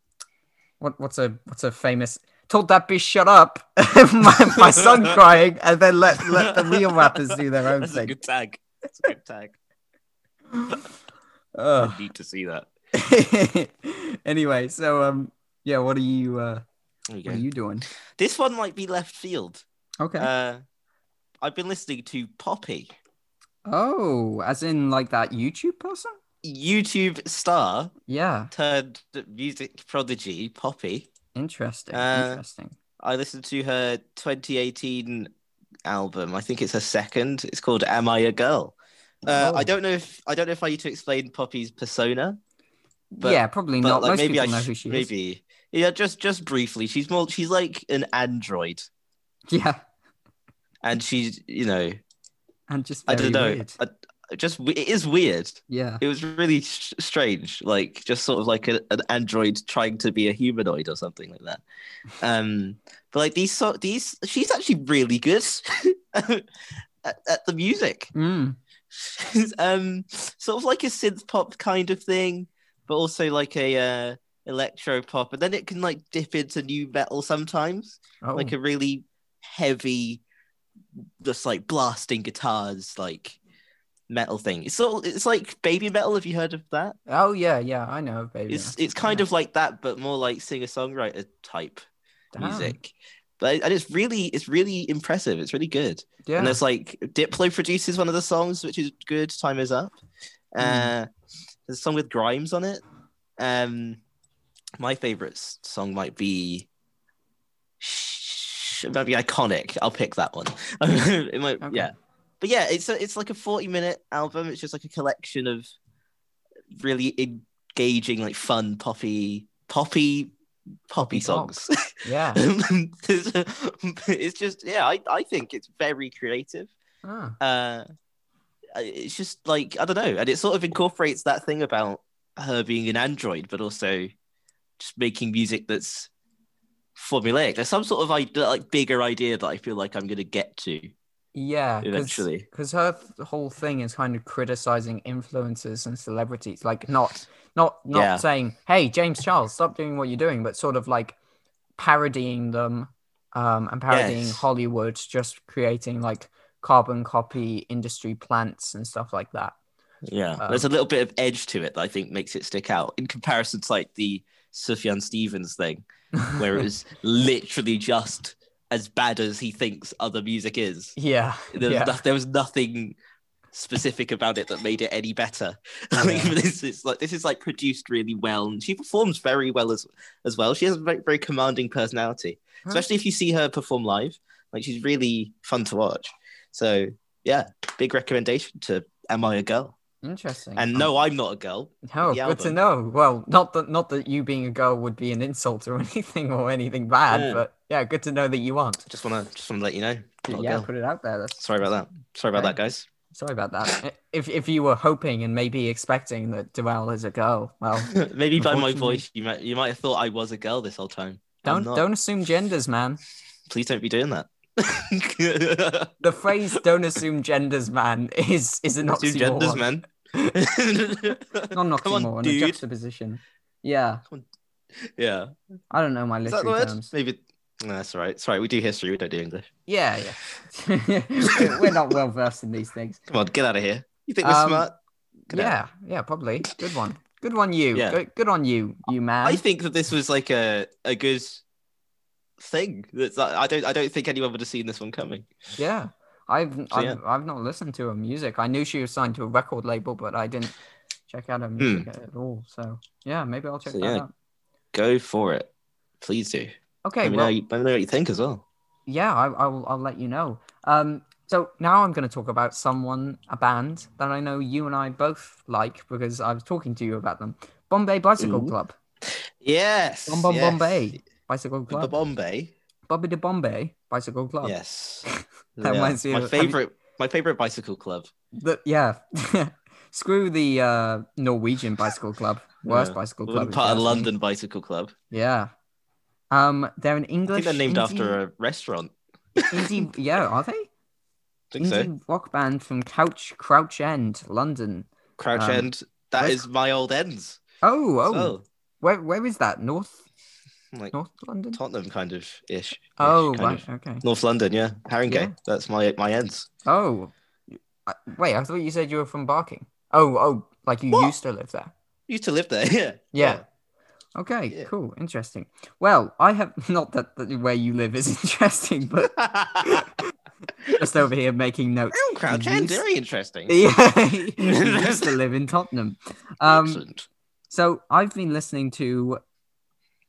what what's a what's a famous told that bitch shut up [laughs] my, my son [laughs] crying and then let let the real rappers do their own That's a thing good tag. That's a good tag. Ugh. I need to see that. [laughs] anyway so um yeah what are you uh what go. are you doing This one might be left field. okay Uh, I've been listening to Poppy, oh as in like that youtube person YouTube star yeah turned music prodigy, Poppy. interesting Uh, interesting I listened to her 2018 album. I think it's her second. It's called "Am I a Girl." Uh, Oh. I don't know if I don't know if I need to explain Poppy's persona. but- yeah probably but not like most maybe people I know who she is maybe yeah, just just briefly. She's more she's like an android, yeah and she's you know and just I don't know. I just it is weird. yeah It was really sh- strange, like just sort of like a, an android trying to be a humanoid or something like that. Um, but like these so these, she's actually really good [laughs] at, at the music. mm. [laughs] um, sort of like a synth pop kind of thing, but also like a uh, electro pop, and then it can like dip into new metal sometimes, oh. like a really heavy, just like blasting guitars, like metal thing. It's sort of, it's like baby metal. Have you heard of that? oh yeah yeah i know baby It's it's kind of like that, but more like singer songwriter type music. But and it's really it's really impressive. It's really good. yeah And there's like Diplo produces one of the songs, which is good. Time is up. Hmm. Uh, there's a song with Grimes on it. Um, my favorite song might be. It might be iconic. I'll pick that one. [laughs] it might, Okay. yeah. But yeah, it's a, it's like a 40 minute album. It's just like a collection of really engaging, like fun poppy, poppy, poppy songs. yeah [laughs] it's just yeah, I, I think it's very creative. Ah, Uh, it's just like I don't know, and it sort of incorporates that thing about her being an android, but also just making music that's formulaic. There's some sort of idea, like bigger idea that I feel like I'm gonna get to. yeah Eventually. because her whole thing is kind of criticizing influencers and celebrities like not not not Yeah. saying hey james charles stop doing what you're doing but sort of like parodying them um and parodying Yes. hollywood just creating like carbon copy industry plants and stuff like that Yeah, Um, there's a little bit of edge to it that I think makes it stick out in comparison to like the Sufjan Stevens thing, [laughs] where it was literally just as bad as he thinks other music is. yeah There was, yeah no- there was nothing specific about it that made it any better. [laughs] Yeah. like this is like this is like produced really well, and she performs very well as as well. She has a very, very commanding personality, Huh. especially if you see her perform live. Like she's really fun to watch. So yeah, big recommendation to Am I a Girl? interesting And Um, no, I'm not a girl. Oh, the good to know. Well, not that not that you being a girl would be an insult or [laughs] anything or anything bad, Yeah. but yeah, good to know that you aren't. Just wanna just wanna let you know. Yeah, put it out there. That's, Sorry about that. Sorry about that, guys. Sorry about that. if if you were hoping and maybe expecting that D'rel is a girl, well, [laughs] Maybe by my voice, you might you might have thought I was a girl this whole time. I'm don't not. don't assume genders, man. Please don't be doing that. [laughs] [laughs] The phrase "don't assume genders, man" is is an Assume oxymoron. genders, man. Not an Come on, oxymoron, a dude. juxtaposition. Yeah, Yeah. I don't know my Is that the literary word? terms. Maybe. No, that's all right. Right. We do history. We don't do English. Yeah, yeah. [laughs] We're not well versed in these things. Come on, get out of here. You think we're Um, smart? Get out. Yeah, yeah, probably. Good one. Good one, you. Yeah. Good, good on you, you man. I think that this was like a a good thing. That's I don't I don't think anyone would have seen this one coming. yeah, I've I've, yeah. I've not listened to her music. I knew she was signed to a record label, but I didn't check out her music at all. So yeah, maybe I'll check Hmm. So, that yeah. out. Go for it. Please do. Okay, let, me well, know, let me know what you think as well. yeah, I, I'll I'll let you know. Um, so now I'm going to talk about someone, a band that I know you and I both like because I was talking to you about them. Bombay Bicycle Ooh. Club. Yes. Bom Bom yes. Bombay Bicycle With the Club. Bombay. Bobby de Bombay Bicycle Club. Yes. [laughs] That reminds me my of- have you- favorite my favorite bicycle club. The, yeah. [laughs] Screw the uh, Norwegian bicycle club. [laughs] Worst Yeah. bicycle club. part of. London Bicycle Club. Yeah. Um, they're an I English. think they're named indie, after a restaurant. indie. [laughs] Yeah, are they? Think indie so. rock band from Couch Crouch End, London. Crouch Um, End. That where's- is my old ends. Oh, oh, So, where where is that? North. [laughs] like North London. Tottenham kind of ish. Oh, right. of. Okay. North London, yeah. Haringey. Yeah. That's my my ends. Oh, I, wait. I thought you said you were from Barking. Oh, oh, like you What? used to live there. Used to live there, [laughs] yeah. Yeah. Okay, Yeah. cool, interesting. Well, I have [laughs] not that, that where you live is [laughs] interesting, but [laughs] just over here making notes. Oh, Crouch End, very interesting. Yeah, used to live in Tottenham. Um, Excellent. so I've been listening to,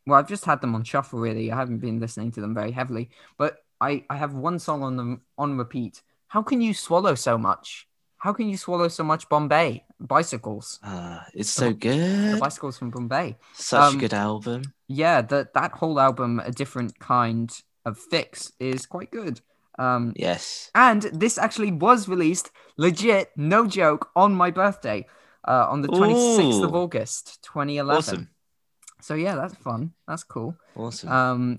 well, I've just had them on shuffle. Really, I haven't been listening to them very heavily, but I I have one song on them on repeat. How can you swallow so much? How can you swallow so much Bombay bicycles? Uh, it's so The good. bicycles from Bombay. Such um, a good album. Yeah, that that whole album, a different kind of fix, is quite good. Um, Yes. and this actually was released legit, no joke, on my birthday, uh, on the twenty sixth of August, twenty eleven. Awesome. So yeah, that's fun. That's cool. Awesome. Um,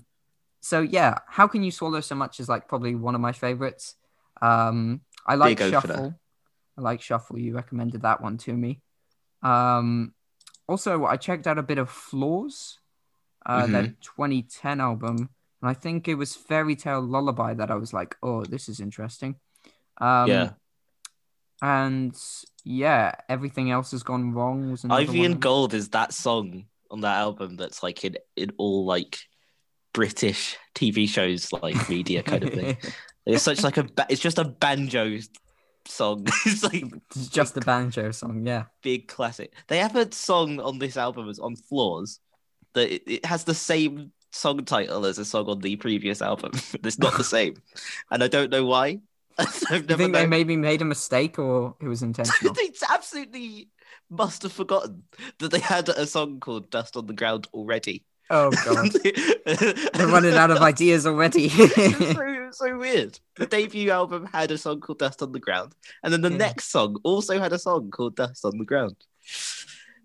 so yeah, how can you swallow so much is like probably one of my favorites. Um, I like Big shuffle. I like shuffle. You recommended that one to me. Um, also, I checked out a bit of Flaws, uh, Mm-hmm. their 2010 album, and I think it was Fairy Tale Lullaby that I was like, oh, this is interesting. Um, yeah. And yeah, everything else has gone wrong. Was Ivy and Gold is that song on that album that's like in, in all like British TV shows, like media kind of thing. [laughs] It's such like a ba- it's just a banjo song. [laughs] it's like It's [laughs] just the banjo song, yeah. big classic. They have a song on this album as on Flaws that it, it has the same song title as a song on the previous album. [laughs] it's not the same, and I don't know why. I've Do you never think they maybe made a mistake or it was intentional? they absolutely must have forgotten that they had a song called "Dust on the Ground" already. oh god, they're running out of ideas already. So, [laughs] so weird. The debut album had a song called Dust on the Ground, and then the Yeah. next song also had a song called Dust on the Ground.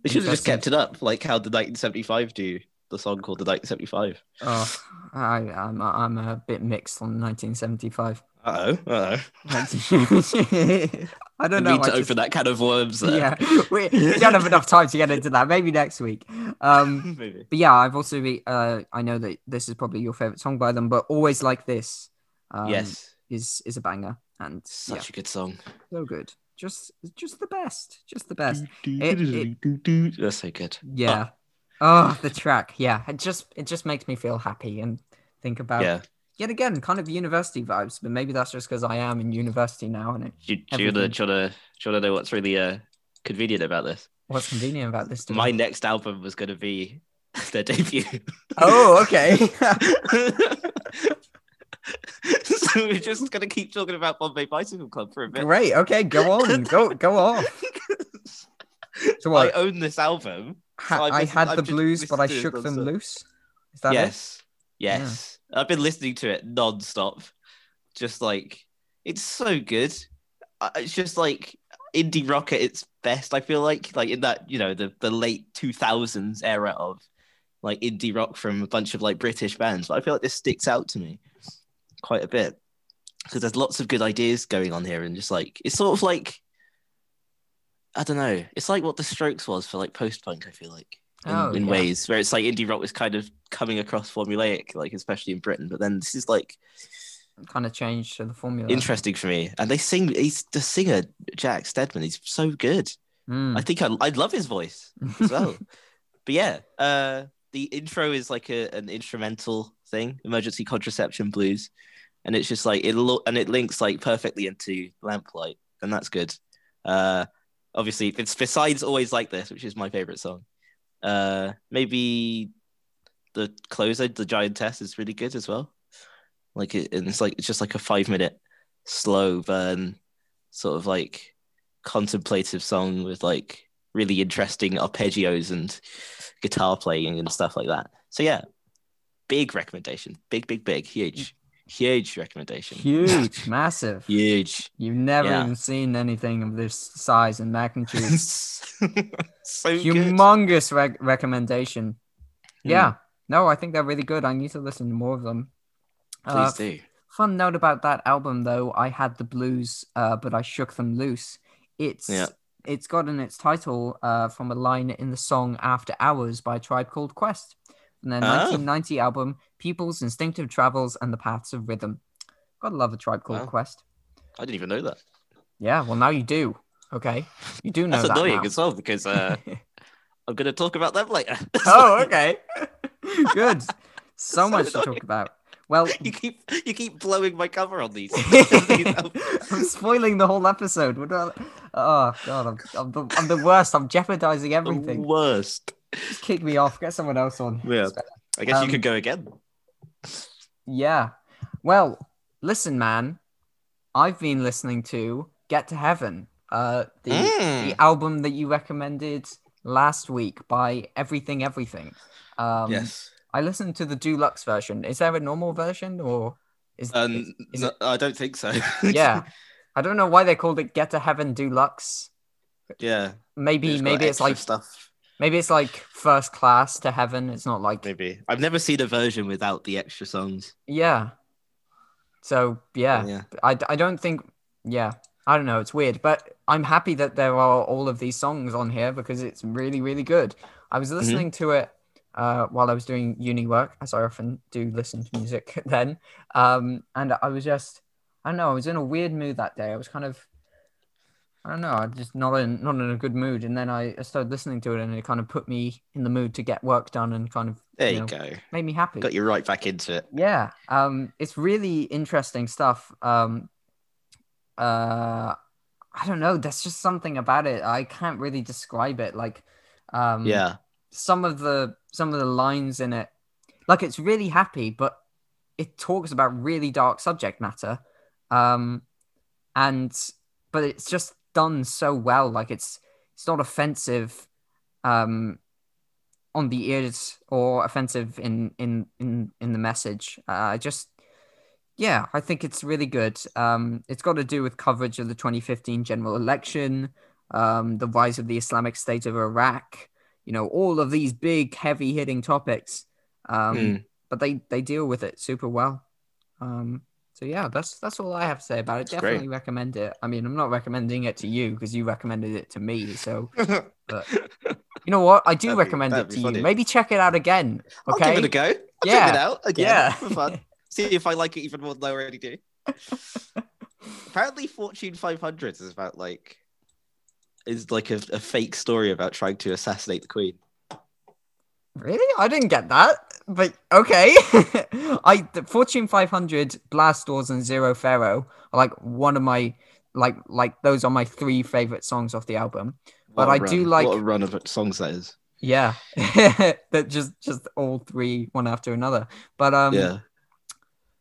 They should have just kept it up, like how the 1975 do the song called the 1975. oh, I, I'm I'm a bit mixed on 1975. Uh oh, uh oh. [laughs] I don't know. need to just- open that can of worms there. yeah, we, we don't have enough time to get into that. Maybe next week. Um, [laughs] Maybe. but yeah, I've also uh, I know that this is probably your favorite song by them, but always like this. Um, yes, is is a banger and yeah, such a good song. so good. Just just the best, just the best. It- That's so good. Yeah. Oh, the track. Yeah, it just it just makes me feel happy and think about yeah. yet again kind of university vibes. But maybe that's just because I am in university now, and it, Do, do, you wanna, Everything. do, you wanna, do you wanna know what's really uh, convenient about this? what's convenient about this? to me? My next album was going to be [laughs] their debut. Oh, okay. [laughs] [laughs] [laughs] so we're just going to keep talking about Bombay Bicycle Club for a bit. Great. Okay, go on. [laughs] Go go off. [laughs] So I own this album. Ha- I've I had I've the blues, but I listened to it shook them loose. Is that it? yes. Yes. I've been listening to it non-stop. Just like it's so good. It's just like indie rock at its best. I feel like like in that, you know, the the late 2000s era of like indie rock from a bunch of like British bands. But I feel like this sticks out to me quite a bit because there's lots of good ideas going on here and just like it's sort of like I don't know. It's like what the Strokes was for like post-punk, I feel like in, Oh, in yeah. ways where it's like indie rock was kind of coming across formulaic, like especially in Britain. But then this is like Kind of changed the formula. interesting for me. And they sing. He's the singer Jack Steadman. He's so good. Mm. I think I I love his voice as well. [laughs] but yeah, uh, the intro is like a, an instrumental thing, emergency contraception blues, and it's just like it lo- and it links like perfectly into Lamplight, and that's good. Uh, obviously, it's besides always like this, which is my favorite song. Uh, maybe the closer, the giantess, is really good as well. Like it, and it's like it's just like a five minute slow burn, sort of like contemplative song with like really interesting arpeggios and guitar playing and stuff like that. So yeah, big recommendation, big, big, big, huge, huge recommendation, Huge, [laughs] massive. huge. You've never Yeah. even seen anything of this size and magnitude. [laughs] so. Humongous rec- recommendation. Hmm. Yeah. No, I think they're really good. I need to listen to more of them. Please Uh, do. Fun note about that album, though, I had the blues, uh, but I shook them loose. It's Yeah. it's gotten its title uh, from a line in the song "After Hours" by a Tribe Called Quest. From their Oh. 1990 album People's Instinctive Travels and the Paths of Rhythm. Gotta love a tribe called Wow. Quest. I didn't even know that. Yeah, well now you do. Okay, you do know That's that annoying now. as well because uh, [laughs] I'm going to talk about them later. oh, [laughs] okay. [laughs] Good. So So much to talk about. Well, you keep you keep blowing my cover on these. I'm spoiling the whole episode. Oh god, I'm, I'm, the, I'm the worst. I'm jeopardizing the everything. worst. Just kick me off. Get someone else on. Yeah. I guess Um, you could go again. Yeah. Well, listen, man. I've been listening to Get to Heaven, uh, the, Mm. the album that you recommended last week by Everything Everything. Um, yes. I listened to the deluxe version. Is there a normal version or is, is, Um, is no, it? I don't think so. [laughs] Yeah. I don't know why they called it Get to Heaven Deluxe. yeah. Maybe maybe it's like stuff. Maybe it's like first class to heaven. It's not like Maybe I've never seen a version without the extra songs. yeah. So yeah, Yeah. I, I don't think yeah I don't know it's weird but I'm happy that there are all of these songs on here because it's really really good. I was listening to it uh, while I was doing uni work as I often do listen to music [laughs] then um, and I was just I don't know I was in a weird mood that day. I was kind of I don't know I just not in not in a good mood and then I started listening to it and it kind of put me in the mood to get work done and kind of There you you go. made me happy. Got you right back into it. Yeah, um, it's really interesting stuff. Um, uh, I don't know. There's just something about it. I can't really describe it. Like, um, Yeah. some of the some of the lines in it, like it's really happy, but it talks about really dark subject matter, um, and but it's just done so well. Like it's it's not offensive, um, on the ears or offensive in in in in the message. Uh, I just yeah, I think it's really good. Um, it's got to do with coverage of the 2015 general election, um, the rise of the Islamic State of Iraq. You know, all of these big, heavy hitting topics. Um, Hmm. but they they deal with it super well. Um, so yeah, that's that's all I have to say about it. That's great. Definitely recommend it. I mean, I'm not recommending it to you because you recommended it to me. So [laughs] but you know what? I do That'd be- recommend it to be you. Maybe check it out again. I'll Okay. give it a go. I'll Yeah. check it out again Yeah. for fun. [laughs] See if I like it even more than I already do. Apparently, Fortune 500 is about like is like a, a fake story about trying to assassinate the queen. Really? I didn't get that. But okay. [laughs] I the Fortune 500, Blast Doors, and Zero Pharaoh are like one of my like like those are my three favorite songs off the album. But I I do like- what a run of songs that is. Yeah. [laughs] that just just all three one after another. But um yeah,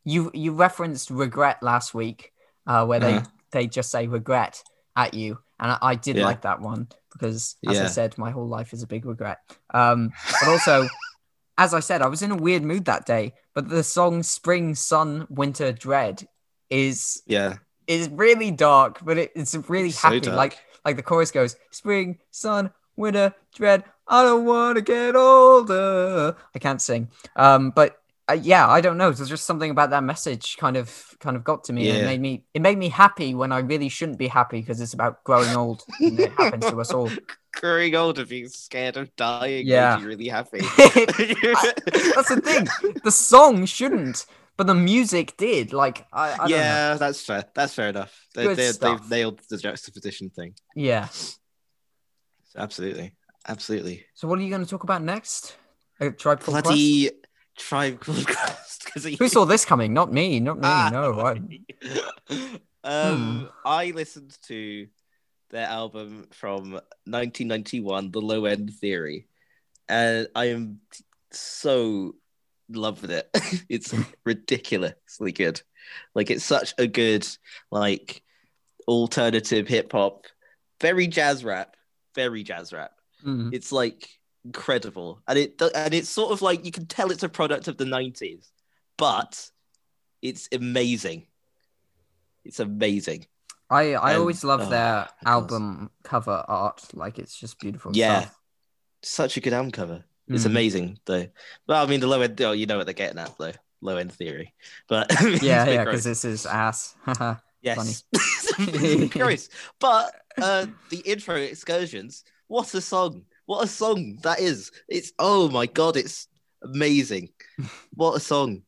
you you referenced regret last week, uh, where they Uh-huh. they just say regret at you, and I, I did Yeah. like that one because, as I said, my whole life is a big regret. Um, but also, [laughs] as I said, I was in a weird mood that day. But the song "Spring, Sun, Winter, Dread" is yeah, is really dark, but it, it's really So happy. dark. Like like the chorus goes, "Spring, sun, winter, dread. I don't want to get older." I can't sing, um, but uh, yeah, I don't know. There's just something about that message kind of kind of got to me. And it made me it made me happy when I really shouldn't be happy because it's about growing old. and it happens to us all. [laughs] growing old and being scared of dying Yeah. makes you really happy. [laughs] That's the thing. [laughs] The song shouldn't, but the music did. Like I, I don't know. yeah, that's fair. That's fair enough. They, they, they've nailed the juxtaposition thing. yeah. Absolutely, absolutely. So what are you going to talk about next? A tribe called Quest? Tribe called Quest. 'cause he- Who saw this coming? Not me. Not me. Ah. no. I, [laughs] um, I listened to their album from 1991, The Low End Theory, and I am so in love with it. [laughs] it's ridiculously good. Like it's such a good like alternative hip hop, very jazz rap, very jazz rap. Mm. It's like incredible, and it and it's sort of like you can tell it's a product of the '90s, but it's amazing. It's amazing. I I Um, always love oh, their album cover art. Like it's just beautiful. Yeah, stuff. such a good album cover. It's Mm. amazing though. Well, I mean, the low end. Oh, you know what they're getting at though. Low end theory, but [laughs] Yeah, it's a bit yeah, because this is ass. [laughs] Yes. [laughs] Gross. But uh, the intro excursions, what a song. What a song that is. It's oh my god, it's amazing. [laughs] what a song.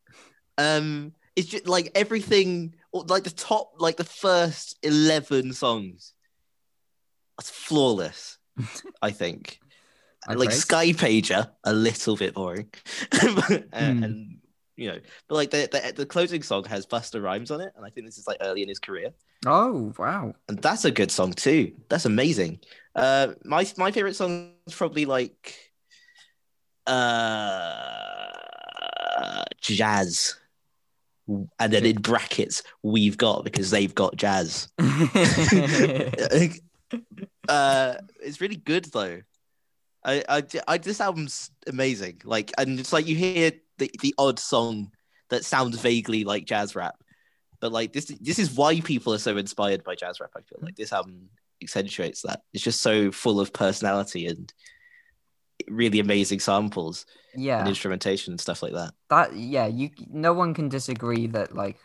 Um, it's just like everything, like the top, like the first eleven songs. That's flawless. I think. [laughs] Like. Sky Pager, a little bit boring, and, [laughs] Hmm. and, you know, but like the, the the closing song has Busta Rhymes on it, and I think this is like early in his career, Oh wow. and that's a good song too. That's amazing. Uh, my my favorite song is probably like uh jazz, and then in brackets we've got because they've got jazz. [laughs] uh, it's really good though. I, I, I, this album's amazing. Like, and it's like you hear the, the odd song that sounds vaguely like jazz rap, but like this, this is why people are so inspired by jazz rap. I feel like this album accentuates that. It's just so full of personality and really amazing samples yeah. and instrumentation and stuff like that. that yeah you no one can disagree that like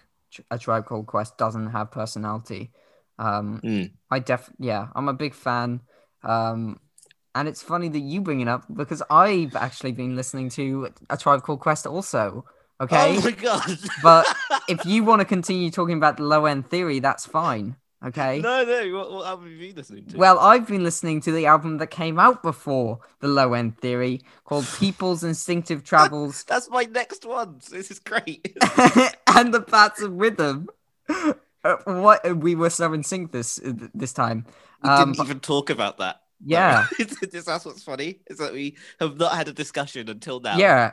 a tribe called quest doesn't have personality um Mm. i def yeah i'm a big fan um and it's funny that you bring it up because i've actually been listening to a tribe called quest also okay Oh my god! [laughs] But if you want to continue talking about the low end theory that's fine okay no, no. What, what album have you been listening to? well, I've been listening to the album that came out before the Low End Theory called [laughs] People's Instinctive Travels [laughs] that's my next one. This is great. and the Paths of Rhythm. Uh, what we were so in sync this this time. We Um, didn't even talk about that. Yeah, [laughs] This- that's what's funny is that we have not had a discussion until now. yeah.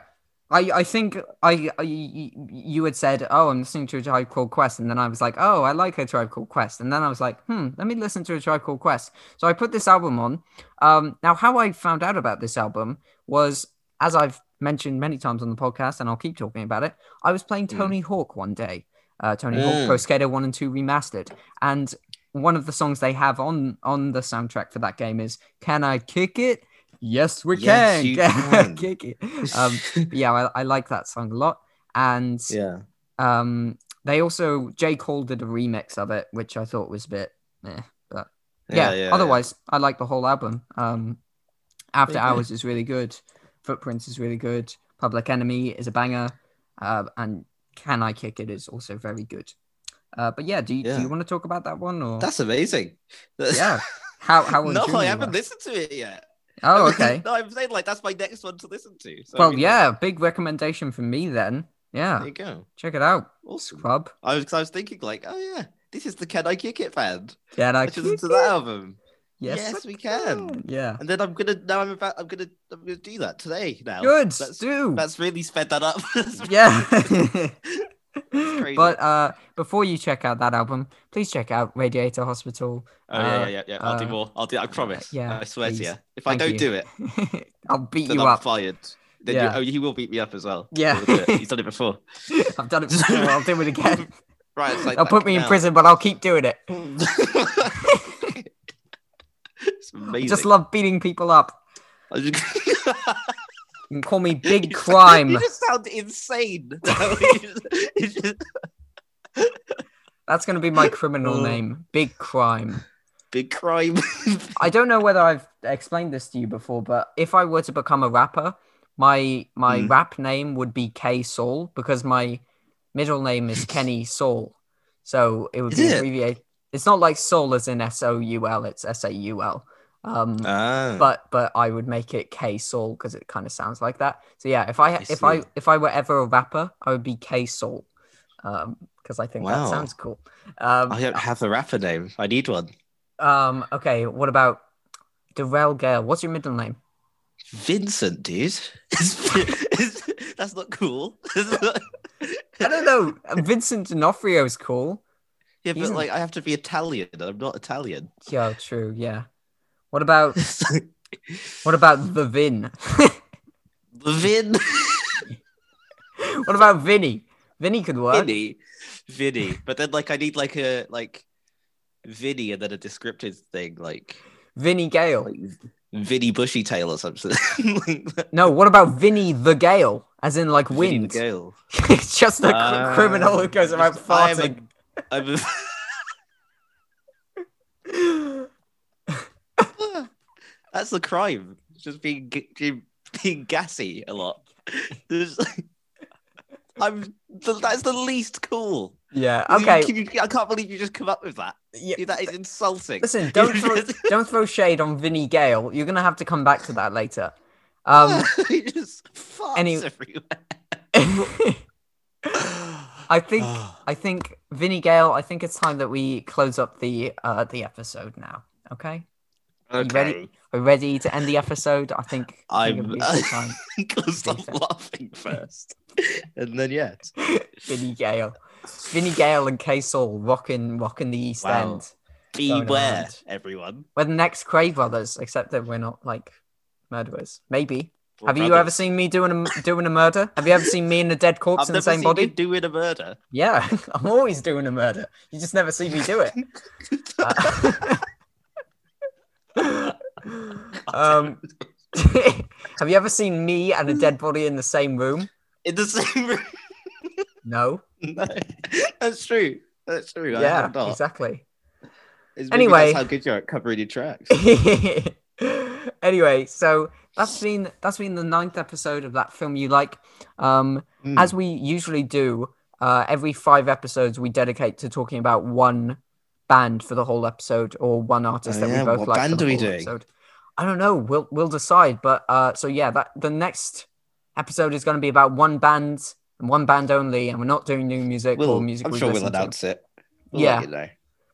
I, I think I, I you had said oh I'm listening to a tribe called Quest and then I was like oh I like a tribe called Quest and then I was like hmm let me listen to a tribe called Quest so I put this album on um now how I found out about this album was as I've mentioned many times on the podcast and I'll keep talking about it I was playing Mm. Tony Hawk one day uh, Tony Mm. Hawk Pro Skater 1 and 2 remastered and one of the songs they have on on the soundtrack for that game is Can I Kick It Yes we Yes, can, [laughs] Can kick it um yeah, I, I like that song a lot. And yeah. um, they also J Cole did a remix of it, which I thought was a bit, eh, but yeah. otherwise, I like the whole album. Um, After. Hours is really good. Footprints is really good. Public Enemy is a banger, uh, and Can I Kick It is also very good. Uh, but yeah, do you, do Yeah. you want to talk about that one or that's amazing. [laughs] yeah? How how no, I haven't listened to it yet. Oh, [laughs] okay. no, I'm saying like that's my next one to listen to. So, I Well, mean, yeah, big recommendation from me then. Yeah, There you go. check it out, Awesome. Scrub. I was, I was thinking like, oh yeah, this is the Can I Kick It band. Can I Let's listen to that album. Yes, Yes, we can. Yeah. And then I'm gonna now I'm about I'm gonna I'm gonna do that today now. Good. That's, do. that's really sped that up. [laughs] yeah. [laughs] but uh, before you check out that album, please check out Radiator Hospital. Oh yeah, Uh, yeah, yeah, yeah. I'll do uh, more. I'll do. I promise. yeah, I swear please. to you. If I don't you. do it, [laughs] I'll beat you I'm up. fired. Then Yeah. you, oh, he will beat me up as well. Yeah. Do. He's done it before. [laughs] I've done it before. I'll do it again. Right. It's like They'll put me in prison, but I'll keep doing it. it's amazing. Just love beating people up. You can call me [laughs] Big Crime. You just sound insane. [laughs] [laughs] That's going to be my criminal Oh. name. Big Crime. Big crime. I don't know whether I've explained this to you before, but if I were to become a rapper, my my Mm. rap name would be K Soul because my middle name is Kenny Soul. So it would Is be it? abbreviated. It's not like Soul as in S O U L, it's S A U L. Um ah. but but I would make it K Soul because it kind of sounds like that. So yeah, if I, I if I if I were ever a rapper, I would be K Soul. Um because I think Wow. that sounds cool. Um I don't have a rapper name. I need one. um okay, what about Darrell Gale? What's your middle name? Vincent, dude. [laughs] That's not cool. [laughs] I don't know. Vincent D'Onofrio is cool. Yeah, but like I have to be Italian, I'm not Italian. Yeah, true. Yeah. What about [laughs] what about the Vin? the [laughs] Vin, [laughs] what about Vinny? Vinny could work. Vinny, Vinny. But then like I need like a like Vinny and then a descriptive thing like Vinny Gale. like Vinny Bushy Tail or something. like. No, what about Vinny the Gale? As in like Vinny wind. the Gale. it's just a Ah, criminal who goes around just- I'm a- farting. I'm a- That's the crime. Just being being gassy a lot. [laughs] [laughs] I'm. That's the least cool. Yeah. You- Okay. you- I can't believe you just come up with that. Yeah, That is insulting. Listen, don't throw, [laughs] don't throw shade on Vinny Gale. You're gonna have to come back to that later. Um, he just farts any- everywhere. I think [sighs] I think Vinny Gale. I think it's time that we close up the uh the episode now. Okay, you ready? we're ready to end the episode. I think. [laughs] I'm. it'd be a good time. [laughs] Gotta stop laughing first, [laughs] and then yeah. Vinny Gale, Vinny Gale, and K Soul rocking rocking the East Wow. End. Beware, everyone. We're the next Kray brothers, except that we're not like murderers. Maybe. Have you ever seen me doing a doing a murder? Have you ever seen me and a dead corpse I've in the same seen body? you doing a murder. Yeah, I'm always doing a murder. You just never see me do it. Uh, um, [laughs] have you ever seen me and a dead body in the same room? In the same room. No. no, that's true. That's true. Yeah, exactly. It's- Anyway. that's how good you are at covering your tracks. [laughs] anyway, so that's been that's been the ninth episode of that film you like. Um, Mm. as we usually do, uh, every five episodes we dedicate to talking about one band for the whole episode or one artist Oh, that yeah, we both what like. for band the are we whole doing? Episode. I don't know. We'll we'll decide. But uh, so yeah, that the next episode is going to be about one band and one band only, and we're not doing new music or We'll, music. I'm we sure we'll listen to. announce it. We'll Yeah. you know.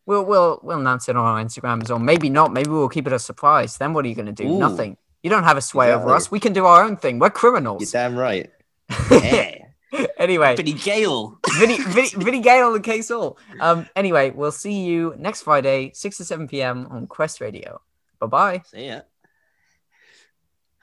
We'll we'll we'll announce it on our Instagrams, or maybe not. Maybe we'll keep it a surprise. Then what are you going to do? Ooh. Nothing. You don't have a sway over us. We can do our own thing. We're criminals. You're damn right. [laughs] Yeah. anyway, Vinny Gale. Vinny, Vinny, Vinny Gale and K Soul. Um. Anyway, we'll see you next Friday, six to seven p.m. on Quest Radio. Bye bye. See ya.